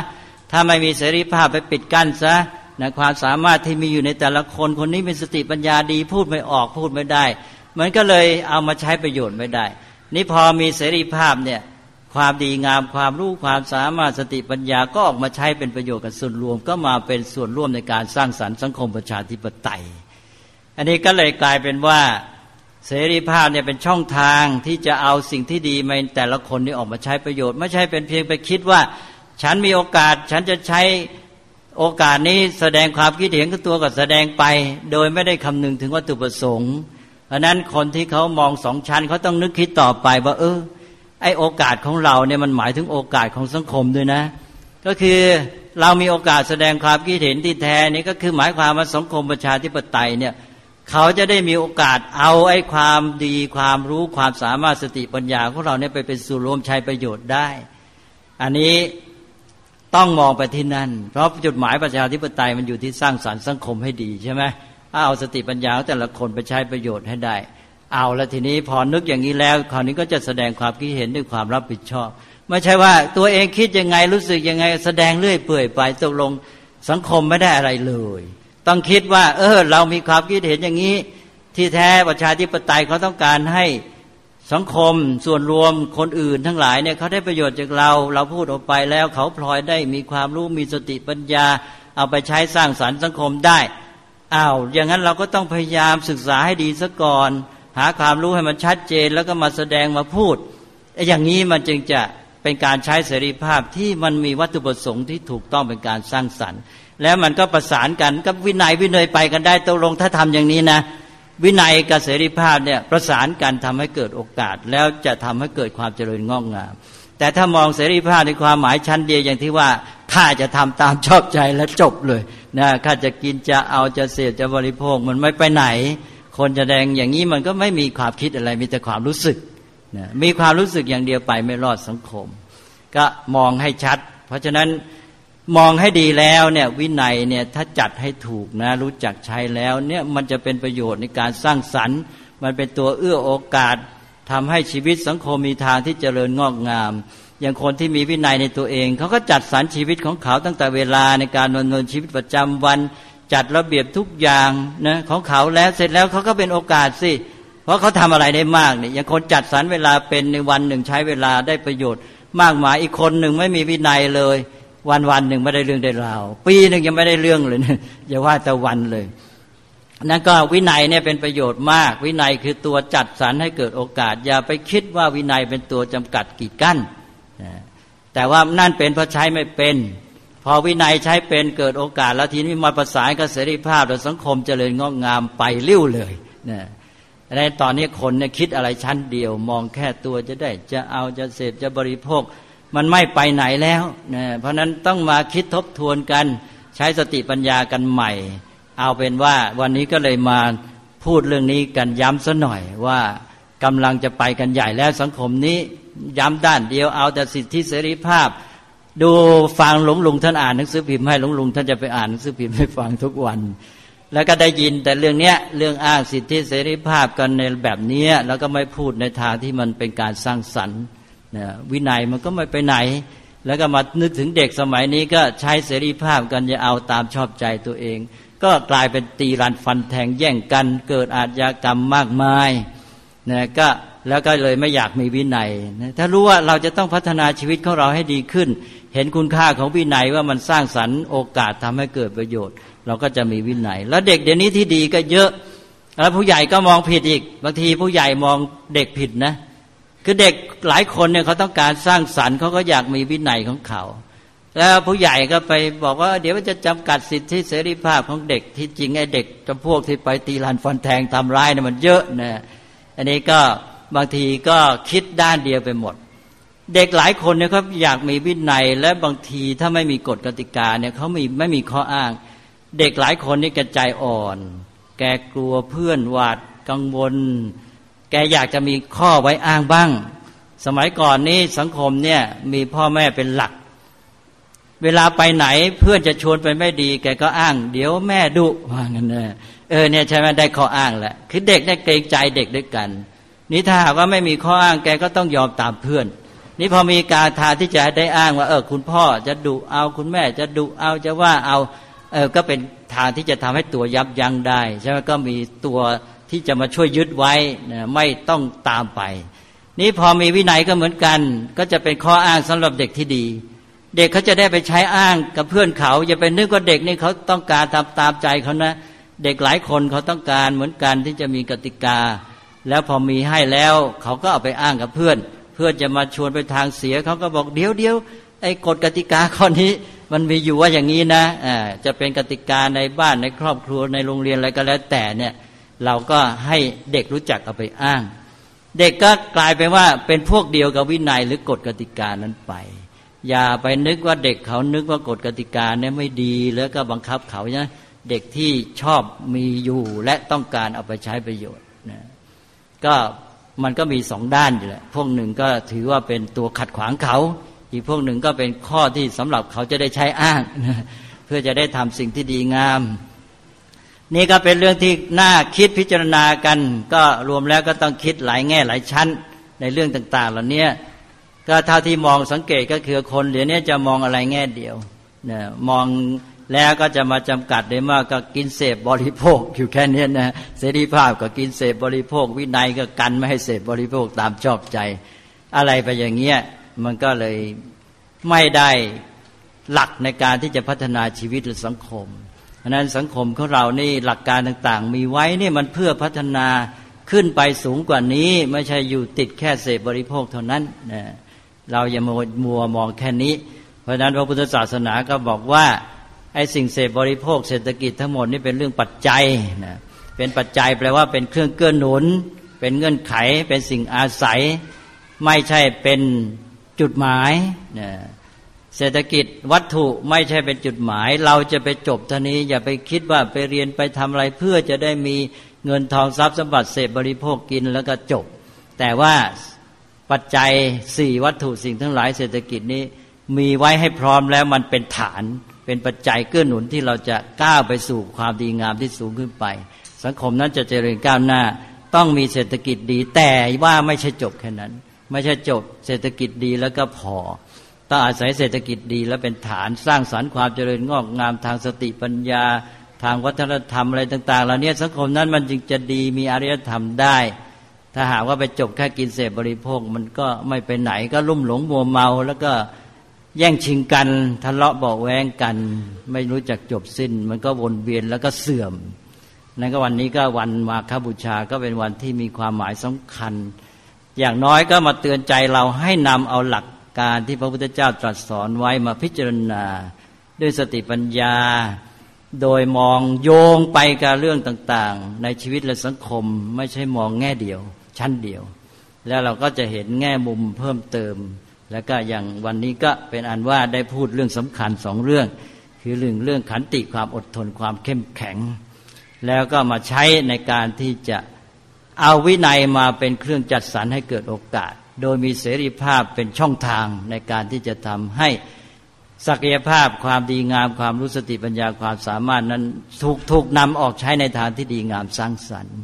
ถ้าไม่มีเสรีภาพไปปิดกั้นซะ นะความสามารถที่มีอยู่ในแต่ละคนคนนี้เป็นสติปัญญาดี พูดไม่ออกพูดไม่ได้ มันก็เลยเอามาใช้ประโยชน์ไม่ได้ นี่พอมีเสรีภาพเนี่ยความดีงามความรู้ความสามารถสติปัญญาก็ออกมาใช้เป็นประโยชน์กับส่วนรวม ก็มาเป็นส่วนร่วมในการสร้างสรรค์สังคมประชาธิปไตย อันนี้ก็เลยกลายเป็นว่าเสรีภาพเนี่ยเป็นช่องทางที่จะเอาสิ่งที่ดีมาแต่ละคนนี่ออกมาใช้ประโยชน์ ไม่ใช่เป็นเพียงไปคิดว่า ฉันมีโอกาสฉันจะใช้ โอกาสนี้แสดงความคิดเห็นกับตัวก็แสดงไป โดยไม่ได้คำนึงถึงวัตถุประสงค์เพราะนั้นคนที่เขามองสองชั้นเขาต้องนึกคิดต่อไปว่าเออไอโอกาสของเราเนี่ยมันหมายถึงโอกาสของสังคมด้วยนะ ก็คือเรามีโอกาสแสดงความคิดเห็นที่แท้นี่ก็คือหมายความว่าสังคมประชาธิปไตยเนี่ยเขาจะได้มีโอกาสเอาไอ้ความดีความรู้ความสามารถสติปัญญาของเราเนี่ยไปเป็นส่วนรวมใช้ประโยชน์ได้ อันนี้ ต้องมองไปที่นั่น เพราะจุดหมายประชาธิปไตยมันอยู่ที่สร้างสารรค์สังคมให้ดีใช่ไหมเอาสติปัญญาแต่ละคนไปใช้ประโยชน์ให้ได้ เอาแล้วทีนี้พอนึกอย่างนี้แล้วคราวนี้ก็จะแสดงความคิดเห็นด้วยความรับผิดชอบ ไม่ใช่ว่าตัวเองคิดยังไงรู้สึกยังไง แสดงเรื่อยเปื่อยไปตกลงสังคมไม่ได้อะไรเลย ต้องคิดว่า เออ เรามีความคิดเห็นอย่างนี้ ที่แท้ประชาธิปไตยเขาต้องการให้ สังคมส่วนรวมคนอื่นทั้งหลายเนี่ยเขาได้ประโยชน์จากเรา เราพูดออกไปแล้วเขาพลอยได้มีความรู้มีสติปัญญา เอาไปใช้สร้างสารรค์สังคมได้อ้าวอย่างนั้นเราก็ต้องพยายามศึกษาให้ดีซะก่อน หาความรู้ให้มันชัดเจนแล้วก็มาแสดงมาพูด อย่างนี้มันจึงจะเป็นการใช้เสรีภาพที่มันมีวัตถุประสงค์ที่ถูกต้องเป็นการสร้างสรรค์ แล้วมันก็ประสานกันกับวินัยวินัยไปกันได้ตกลงถ้าทำอย่างนี้นะ วินัยกับเสรีภาพเนี่ยประสานกันทำให้เกิดโอกาส แล้วจะทำให้เกิดความเจริญงอกงาม แต่ถ้ามองเสรีภาพในความหมายชั้นเดียวอย่างที่ว่าข้าจะทำตามชอบใจและจบเลยนะข้าจะกินจะเอาจะเสพจะบริโภคมันไม่ไปไหน คนจะแดงอย่างนี้มันก็ไม่มีความคิดอะไรมีแต่ความรู้สึกนะมีความรู้สึกอย่างเดียวไปไม่รอดสังคม ก็มองให้ชัด เพราะฉะนั้น มองให้ดีแล้วเนี่ยวินัยเนี่ยถ้าจัดให้ถูกนะ รู้จักใช้แล้วเนี่ยมันจะเป็นประโยชน์ในการสร้างสรรค์ มันเป็นตัวเอื้อโอกาสทำให้ชีวิตสังคมมีทางที่เจริญงอกงาม อย่างคนที่มีวินัยในตัวเอง เขาก็จัดสรรชีวิตของเขาตั้งแต่เวลาในการดำเนินชีวิตประจำวัน จัดระเบียบทุกอย่างนะของเขาแล้วเสร็จแล้วเขาก็เป็นโอกาสสิเพราะเขาทำอะไรได้มากเนี่ยอย่างคนจัดสรรเวลาเป็นในวันหนึ่งใช้เวลาได้ประโยชน์ มากมายอีกคนหนึ่งไม่มีวินัยเลย วันวันหนึ่งไม่ได้เรื่องได้ราว ปีหนึ่งยังไม่ได้เรื่องเลยนะอย่าว่าแต่วันเลยนั่นก็วินัยเนี่ยเป็นประโยชน์มาก วินัยคือตัวจัดสรรให้เกิดโอกาส อย่าไปคิดว่าวินัยเป็นตัวจำกัดกีดกั้นแต่ว่านั่นเป็นเพราะใช้ไม่เป็น พอวินัยใช้เป็นเกิดโอกาส แล้วทีนี้มาประสานกับเสรีภาพและสังคมเจริญงอกงามไปเลี้ยวเลยนะในตอนนี้คนเนี่ยคิดอะไรชั้นเดียว มองแค่ตัวจะได้ จะเอาจะเสพจะบริโภค มันไม่ไปไหนแล้วนะเพราะนั้นต้องมาคิดทบทวนกันใช้สติปัญญากันใหม่ เอาเป็นว่าวันนี้ก็เลยมาพูดเรื่องนี้กันย้ำซะหน่อยว่ากำลังจะไปกันใหญ่แล้วสังคมนี้ย้ำด้านเดียวเอาแต่สิทธิเสรีภาพ ดูฟังหลวงลุงท่านอ่านหนังสือพิมพ์ให้หลวงลุงท่านจะไปอ่านหนังสือพิมพ์ให้ฟังทุกวัน แล้วก็ได้ยินแต่เรื่องเนี้ยเรื่องอ้างสิทธิเสรีภาพกันในแบบนี้แล้วก็ไม่พูดในทางที่มันเป็นการสร้างสรรค์ นะวินัยมันก็ไม่ไปไหน แล้วก็มานึกถึงเด็กสมัยนี้ก็ใช้เสรีภาพกันจะเอาตามชอบใจตัวเอง ก็กลายเป็นตีรันฟันแทงแย่งกัน เกิดอาชญากรรมมากมายนะก็แล้วก็เลยไม่อยากมีวินัยนะถ้ารู้ว่าเราจะต้องพัฒนาชีวิตของเราให้ดีขึ้น เห็นคุณค่าของวินัยว่ามันสร้างสรรค์โอกาสทำให้เกิดประโยชน์ เราก็จะมีวินัย แล้วเด็กเดี๋ยวนี้ที่ดีก็เยอะ แล้วผู้ใหญ่ก็มองผิดอีก บางทีผู้ใหญ่มองเด็กผิดนะ คือเด็กหลายคนเนี่ยเขาต้องการสร้างสรรค์เขาก็อยากมีวินัยของเขา แล้วผู้ใหญ่ก็ไปบอกว่า เดี๋ยวจะจำกัดสิทธิเสรีภาพของเด็กที่จริงไอ้เด็กจำพวกที่ไปตีลันฟันแทงทำร้ายเนี่ยมันเยอะนะอันนี้ก็บางทีก็คิดด้านเดียวไปหมด เด็กหลายคนเนี่ยเขาอยากมีวินัย และบางทีถ้าไม่มีกฎกติกาเนี่ยเขาไม่ไม่มีข้ออ้าง เด็กหลายคนนี่กระใจอ่อน แกกลัวเพื่อนหวาดกังวล แกอยากจะมีข้อไว้อ้างบ้าง สมัยก่อนนี้สังคมเนี่ยมีพ่อแม่เป็นหลัก เวลาไปไหนเพื่อนจะชวนไปไม่ดี แกก็อ้าง เดี๋ยวแม่ดุว่างั้นเเออเนี่ยใช่ไหมได้ข้ออ้างแหละคือเด็กได้เกรงใจเด็กด้วยกัน นี่ถ้าหากว่าไม่มีข้ออ้างแกก็ต้องยอมตามเพื่อน นี่พอมีการทาที่จะได้อ้างว่า เออ คุณพ่อจะดุเอาคุณแม่จะดุเอาจะว่าเอาเออก็เป็นทางที่จะทำให้ตัวยับยั้งได้ใช่ไหมก็มีตัว ที่จะมาช่วยยึดไว้นะไม่ต้องตามไป นี่พอมีวินัยก็เหมือนกัน ก็จะเป็นข้ออ้างสำหรับเด็กที่ดี เด็กเขาจะได้ไปใช้อ้างกับเพื่อนเขาอย่าไปนึกว่าเด็กนี่เขาต้องการตามตามใจเขานะ เด็กหลายคนเขาต้องการเหมือนกันที่จะมีกติกา แล้วพอมีให้แล้วเขาก็เอาไปอ้างกับเพื่อน เพื่อนจะมาชวนไปทางเสียเขาก็บอกเดี๋ยวเดี๋ยวไอ้กฎกติกาข้อนี้มันมีอยู่ว่าอย่างนี้นะอ่าจะเป็นกติกาในบ้านในครอบครัวในโรงเรียนอะไรก็แล้วแต่เนี่ย เราก็ให้เด็กรู้จักเอาไปอ้าง เด็กก็กลายเป็นว่าเป็นพวกเดียวกับวินัยหรือกฎกติกานั้นไป อย่าไปนึกว่าเด็กเขานึกว่ากฎกติกาเนี่ยไม่ดีแล้วก็บังคับเขาเนี่ยเด็กที่ชอบมีอยู่และต้องการเอาไปใช้ประโยชน์นะก็มันก็มีสองด้านอยู่แหละพวกหนึ่งก็ถือว่าเป็นตัวขัดขวางเขา อีกพวกหนึ่งก็เป็นข้อที่สำหรับเขาจะได้ใช้อ้าง เพื่อจะได้ทำสิ่งที่ดีงาม นี่ก็เป็นเรื่องที่น่าคิดพิจารณากัน ก็รวมแล้วก็ต้องคิดหลายแง่หลายชั้น ในเรื่องต่าง ๆ เหล่านี้ก็เท่าที่มองสังเกตก็คือคนเดี๋ยวนี้จะมองอะไรแง่เดียวนะมองแล้วก็จะมาจำกัดได้มากก็กินเสพบริโภคอยู่แค่นี้นะเสรีภาพก็กินเสพบริโภค วินัยก็กันไม่ให้เสพบริโภคตามชอบใจ อะไรไปอย่างเงี้ยมันก็เลยไม่ได้หลักในการที่จะพัฒนาชีวิตหรือสังคม ราะนั้นสังคมของเรานี่หลักการต่างๆ มีไว้นี่มันเพื่อพัฒนาขึ้นไปสูงกว่านี้ ไม่ใช่อยู่ติดแค่เสพบริโภคเท่านั้นนะเราอย่ามัวมองแค่นี้ เพราะนั้นพระพุทธศาสนาก็บอกว่าไอ้สิ่งเสพบริโภคเศรษฐกิจทั้งหมดนี่เป็นเรื่องปัจจัยนะเป็นปัจจัยแปลว่าเป็นเครื่องเกื้อหนุน เป็นเงื่อนไข เป็นสิ่งอาศัย ไม่ใช่เป็นจุดหมายนะ เศรษฐกิจวัตถุไม่ใช่เป็นจุดหมาย เราจะไปจบท่านี้ อย่าไปคิดว่าไปเรียนไปทำอะไรเพื่อจะได้มีเงินทองทรัพย์สมบัติเสพบริโภคกินแล้วก็จบ แต่ว่าปัจจัยสี่วัตถุสิ่งทั้งหลายเศรษฐกิจนี้มีไว้ให้พร้อมแล้วมันเป็นฐาน เป็นปัจจัยเกื้อหนุนที่เราจะก้าวไปสู่ความดีงามที่สูงขึ้นไป สังคมนั้นจะเจริญก้าวหน้า ต้องมีเศรษฐกิจดี แต่ว่าไม่ใช่จบแค่นั้น ไม่ใช่จบเศรษฐกิจดีแล้วก็พอ ต้องอาศัยเศรษฐกิจดี แล้วเป็นฐานสร้างสารรค์ความเจริญงอกงามทางสติปัญญา ทางวัฒนธรรมอะไรต่างๆเหล่านี้สังคมนั้นมันจึงจะดีมีอารยธรรมได้ ถ้าหากว่าไปจบแค่กินเสพบริโภค มันก็ไม่ไปไหนก็ลุ่มหลงมัวเมา แล้วก็แย่งชิงกันทะเลาะเบาแวงกัน ไม่รู้จักจบสิ้น มันก็วนเวียนแล้วก็เสื่อมนั่นก็วันนี้ก็วันมาคบูชาก็เป็นวันที่มีความหมายสำคัญ อย่างน้อยก็มาเตือนใจเราให้นำเอาหลัก การที่พระพุทธเจ้าตรัสสอนไว้มาพิจารณา ด้วยสติปัญญา โดยมองโยงไปกับเรื่องต่าง ๆ ในชีวิตและสังคมไม่ใช่มองแง่เดียว ชั้นเดียว แล้วเราก็จะเห็นแง่มุมเพิ่มเติม แล้วก็อย่างวันนี้ก็เป็นอันว่าได้พูดเรื่องสำคัญสองเรื่อง คือเรื่องเรื่องขันติความอดทนความเข้มแข็ง แล้วก็มาใช้ในการที่จะเอาวินัยมาเป็นเครื่องจัดสรรให้เกิดโอกาส โดยมีเสรีภาพเป็นช่องทางในการที่จะทำให้ศักยภาพความดีงามความรู้สติปัญญาความสามารถนั้นถูกถูกนำออกใช้ในทางที่ดีงามสร้างสรรค์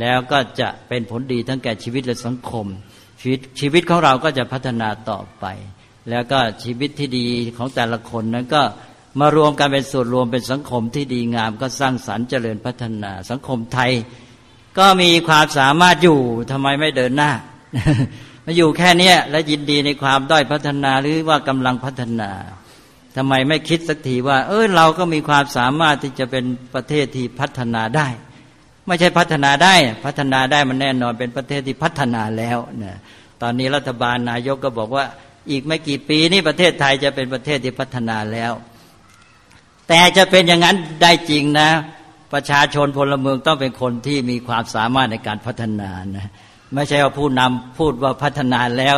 แล้วก็จะเป็นผลดีทั้งแก่ชีวิตและสังคม ชีวิตชีวิตของเราก็จะพัฒนาต่อไป แล้วก็ชีวิตที่ดีของแต่ละคนนั้นก็มารวมกันเป็นส่วนรวมเป็นสังคมที่ดีงามก็สร้างสรรค์เจริญพัฒนาสังคมไทย ก็มีความสามารถอยู่ทำไมไม่เดินหน้า มาอยู่แค่เนี้ยและยินดีในความด้อยพัฒนาหรือว่ากำลังพัฒนาทำไมไม่คิดสักทีว่า เออเราก็มีความสามารถที่จะเป็นประเทศที่พัฒนาได้ ไม่ใช่พัฒนาได้ พัฒนาได้มันแน่นอนเป็นประเทศที่พัฒนาแล้วนะตอนนี้รัฐบาลนายกก็บอกว่า อีกไม่กี่ปีนี้ประเทศไทยจะเป็นประเทศที่พัฒนาแล้ว แต่จะเป็นอย่างนั้นได้จริงนะ ประชาชนพลเมืองต้องเป็นคนที่มีความสามารถในการพัฒนานะ ไม่ใช่ว่าผู้นำพูดว่าพัฒนาแล้ว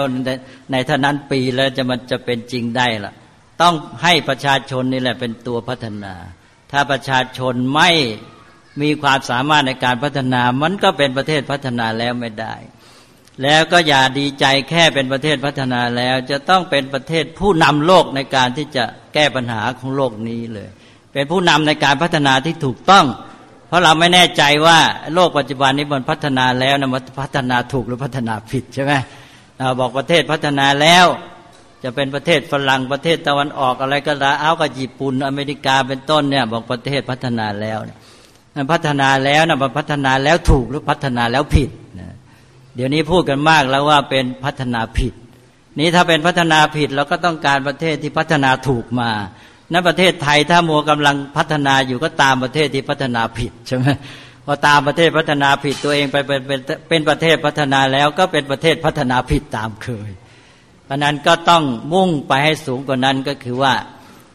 ในเท่านั้นปีแล้วจะมันจะเป็นจริงได้ละต้องให้ประชาชนนี่แหละเป็นตัวพัฒนา ถ้าประชาชนไม่มีความสามารถในการพัฒนา มันก็เป็นประเทศพัฒนาแล้วไม่ได้ แล้วก็อย่าดีใจแค่เป็นประเทศพัฒนาแล้ว จะต้องเป็นประเทศผู้นำโลกในการที่จะแก้ปัญหาของโลกนี้เลย เป็นผู้นำในการพัฒนาที่ถูกต้อง ราะเราไม่แน่ใจว่าโลกปัจจุบันนี้มันพัฒนาแล้วนะมันพัฒนาถูกหรือพัฒนาผิดใช่ไหมเราบอกประเทศพัฒนาแล้ว จะเป็นประเทศฝรั่งประเทศตะวันออกอะไรก็แล้วเอากับญี่ปุ่นอเมริกาเป็นต้นเนี่ย บอกประเทศพัฒนาแล้วเนี่ยมันพัฒนาแล้วนะมันพัฒนาแล้วถูกหรือพัฒนาแล้วผิดนะเดี๋ยวนี้พูดกันมากแล้วว่าเป็นพัฒนาผิด นี้ถ้าเป็นพัฒนาผิดเราก็ต้องการประเทศที่พัฒนาถูกมา นั้นประเทศไทยถ้ามัวกำลังพัฒนาอยู่ก็ตามประเทศที่พัฒนาผิดใช่ไหมพอตามประเทศพัฒนาผิดตัวเองไปเป็นเป็นประเทศพัฒนาแล้วก็เป็นประเทศพัฒนาผิดตามเคย เพราะนั้นก็ต้องมุ่งไปให้สูงกว่านั้นก็คือว่า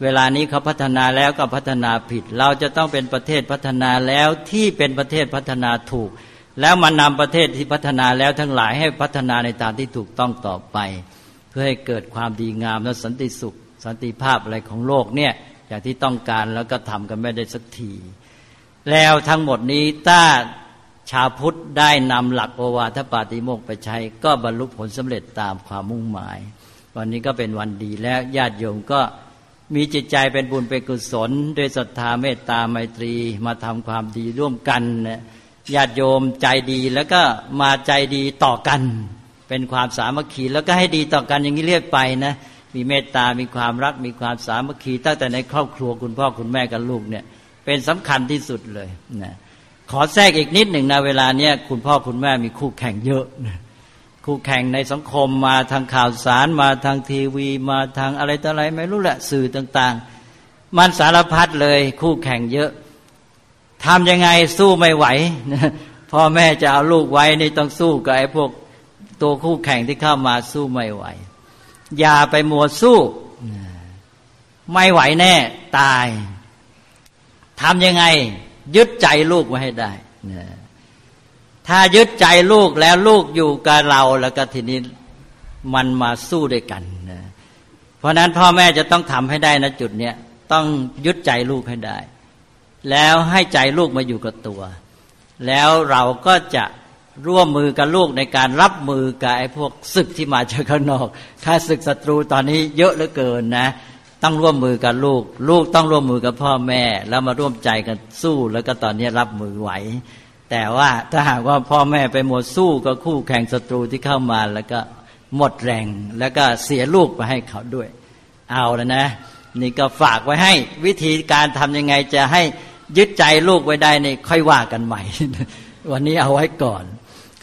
เวลานี้เขาพัฒนาแล้วก็พัฒนาผิด เราจะต้องเป็นประเทศพัฒนาแล้วที่เป็นประเทศพัฒนาถูก แล้วมานำประเทศที่พัฒนาแล้วทั้งหลายให้พัฒนาในทางที่ถูกต้องต่อไป เพื่อให้เกิดความดีงามและสันติสุข สันติภาพอะไรของโลกเนี่ยอย่างที่ต้องการแล้วก็ทำกันไม่ได้สักที แล้วทั้งหมดนี้ถ้าชาวพุทธได้นำหลักโอวาทปาติโมกไปใช้ ก็บรรลุผลสำเร็จตามความมุ่งหมาย วันนี้ก็เป็นวันดีแล้วญาติโยมก็มีจิตใจเป็นบุญเป็นกุศลด้วยศรัทธาเมตตาไมตรีมาทำความดีร่วมกันญาติโยมใจดีแล้วก็มาใจดีต่อกัน เป็นความสามัคคีแล้วก็ให้ดีต่อกันอย่างนี้เรียกไปนะ มีเมตตา มีความรัก มีความสามัคคี ตั้งแต่ในครอบครัวคุณพ่อคุณแม่กับลูกเนี่ย เป็นสำคัญที่สุดเลยนะขอแทรกอีกนิดหนึ่งนะเวลาเนี้ยคุณพ่อคุณแม่มีคู่แข่งเยอะนะคู่แข่งในสังคมมาทางข่าวสารมาทางทีวี มาทางอะไรต่ออะไรไม่รู้แหละสื่อต่าง ๆ มันสารพัดเลยคู่แข่งเยอะทำยังไงสู้ไม่ไหวพ่อแม่จะเอาลูกไว้นี่ต้องสู้กับไอ้พวกตัวคู่แข่งที่เข้ามาสู้ไม่ไหว อย่าไปมัวสู้ ไม่ไหวแน่ตายทำยังไง ยึดใจลูกไว้ให้ได้ถ้ายึดใจลูกแล้วลูกอยู่กับเราแล้วก็ทีนี้มันมาสู้ด้วยกันเพราะนั้นพ่อแม่จะต้องทำให้ได้นะจุดเนี้ยต้องยึดใจลูกให้ได้ แล้วให้ใจลูกมาอยู่กับตัว แล้วเราก็จะ ร่วมมือกับลูกในการรับมือกับไอ้พวกศึกที่มาจากข้างนอกถ้าศึกศัตรูตอนนี้เยอะเหลือเกินนะ ต้องร่วมมือกับลูก ลูกต้องร่วมมือกับพ่อแม่ แล้วมาร่วมใจกันสู้ แล้วก็ตอนนี้รับมือไหว แต่ว่าถ้าหากว่าพ่อแม่ไปหมดสู้กับคู่แข่งศัตรูที่เข้ามาแล้วก็หมดแรง แล้วก็เสียลูกไปให้เขาด้วย เอาแล้วนะ นี่ก็ฝากไว้ให้วิธีการทำยังไงจะให้ยึดใจลูกไว้ได้นี่ค่อยว่ากันใหม่ วันนี้เอาไว้ก่อน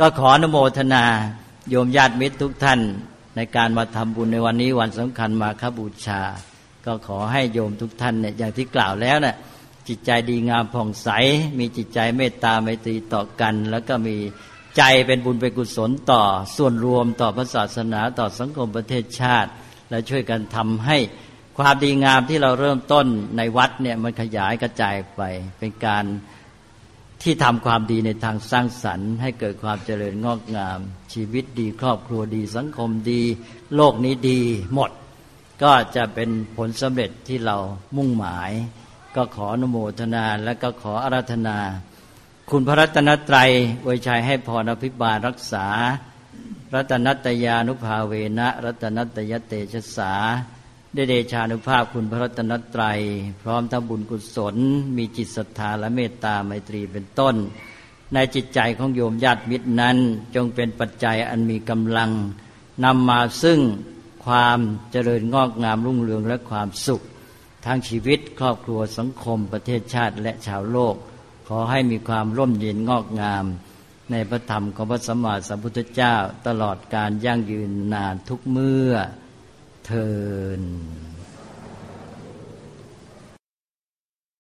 ก็ขออนุโมทนาโยมญาติมิตรทุกท่านในการมาทำบุญในวันนี้วันสำคัญมาคบูชา ก็ขอให้โยมทุกท่านเนี่ยอย่างที่กล่าวแล้วนะ่ะจิตใจดีงามผ่องใส มีจิตใจเมตตาไมตรีต่อกัน แล้วก็มีใจเป็นบุญเป็นกุศลต่อ ส่วนรวมต่อพระศาสนาต่อสังคมประเทศชาติ และช่วยกันทำให้ความดีงามที่เราเริ่มต้นในวัดเนี่ยมันขยายกระจายไปเป็นการ ที่ทำความดีในทางสร้างสรรค์ ให้เกิดความเจริญงอกงาม ชีวิตดีครอบครัวดีสังคมดี โลกนี้ดีหมด ก็จะเป็นผลสำเร็จที่เรามุ่งหมาย ก็ขออนุโมทนาและก็ขออาราธนา คุณพระรัตนตรัยอวยชัยให้พรอภิบาลรักษา รัตนัตยานุภาเวนะ รัตนัตยเตชะสา ได้เดชานุภาพคุณพระรัตนตรัย พร้อมทั้งบุญกุศล มีจิตศรัทธาและเมตตาไมตรีเป็นต้น ในจิตใจของโยมญาติมิตรนั้น จงเป็นปัจจัยอันมีกำลังนำมาซึ่งความเจริญงอกงามรุ่งเรืองและความสุขทางชีวิตครอบครัวสังคม ประเทศชาติและชาวโลก ขอให้มีความร่มเย็นงอกงาม ในพระธรรมของพระสัมมาสัมพุทธเจ้าตลอดการยั่งยืนนานทุกเมื่อ เทิน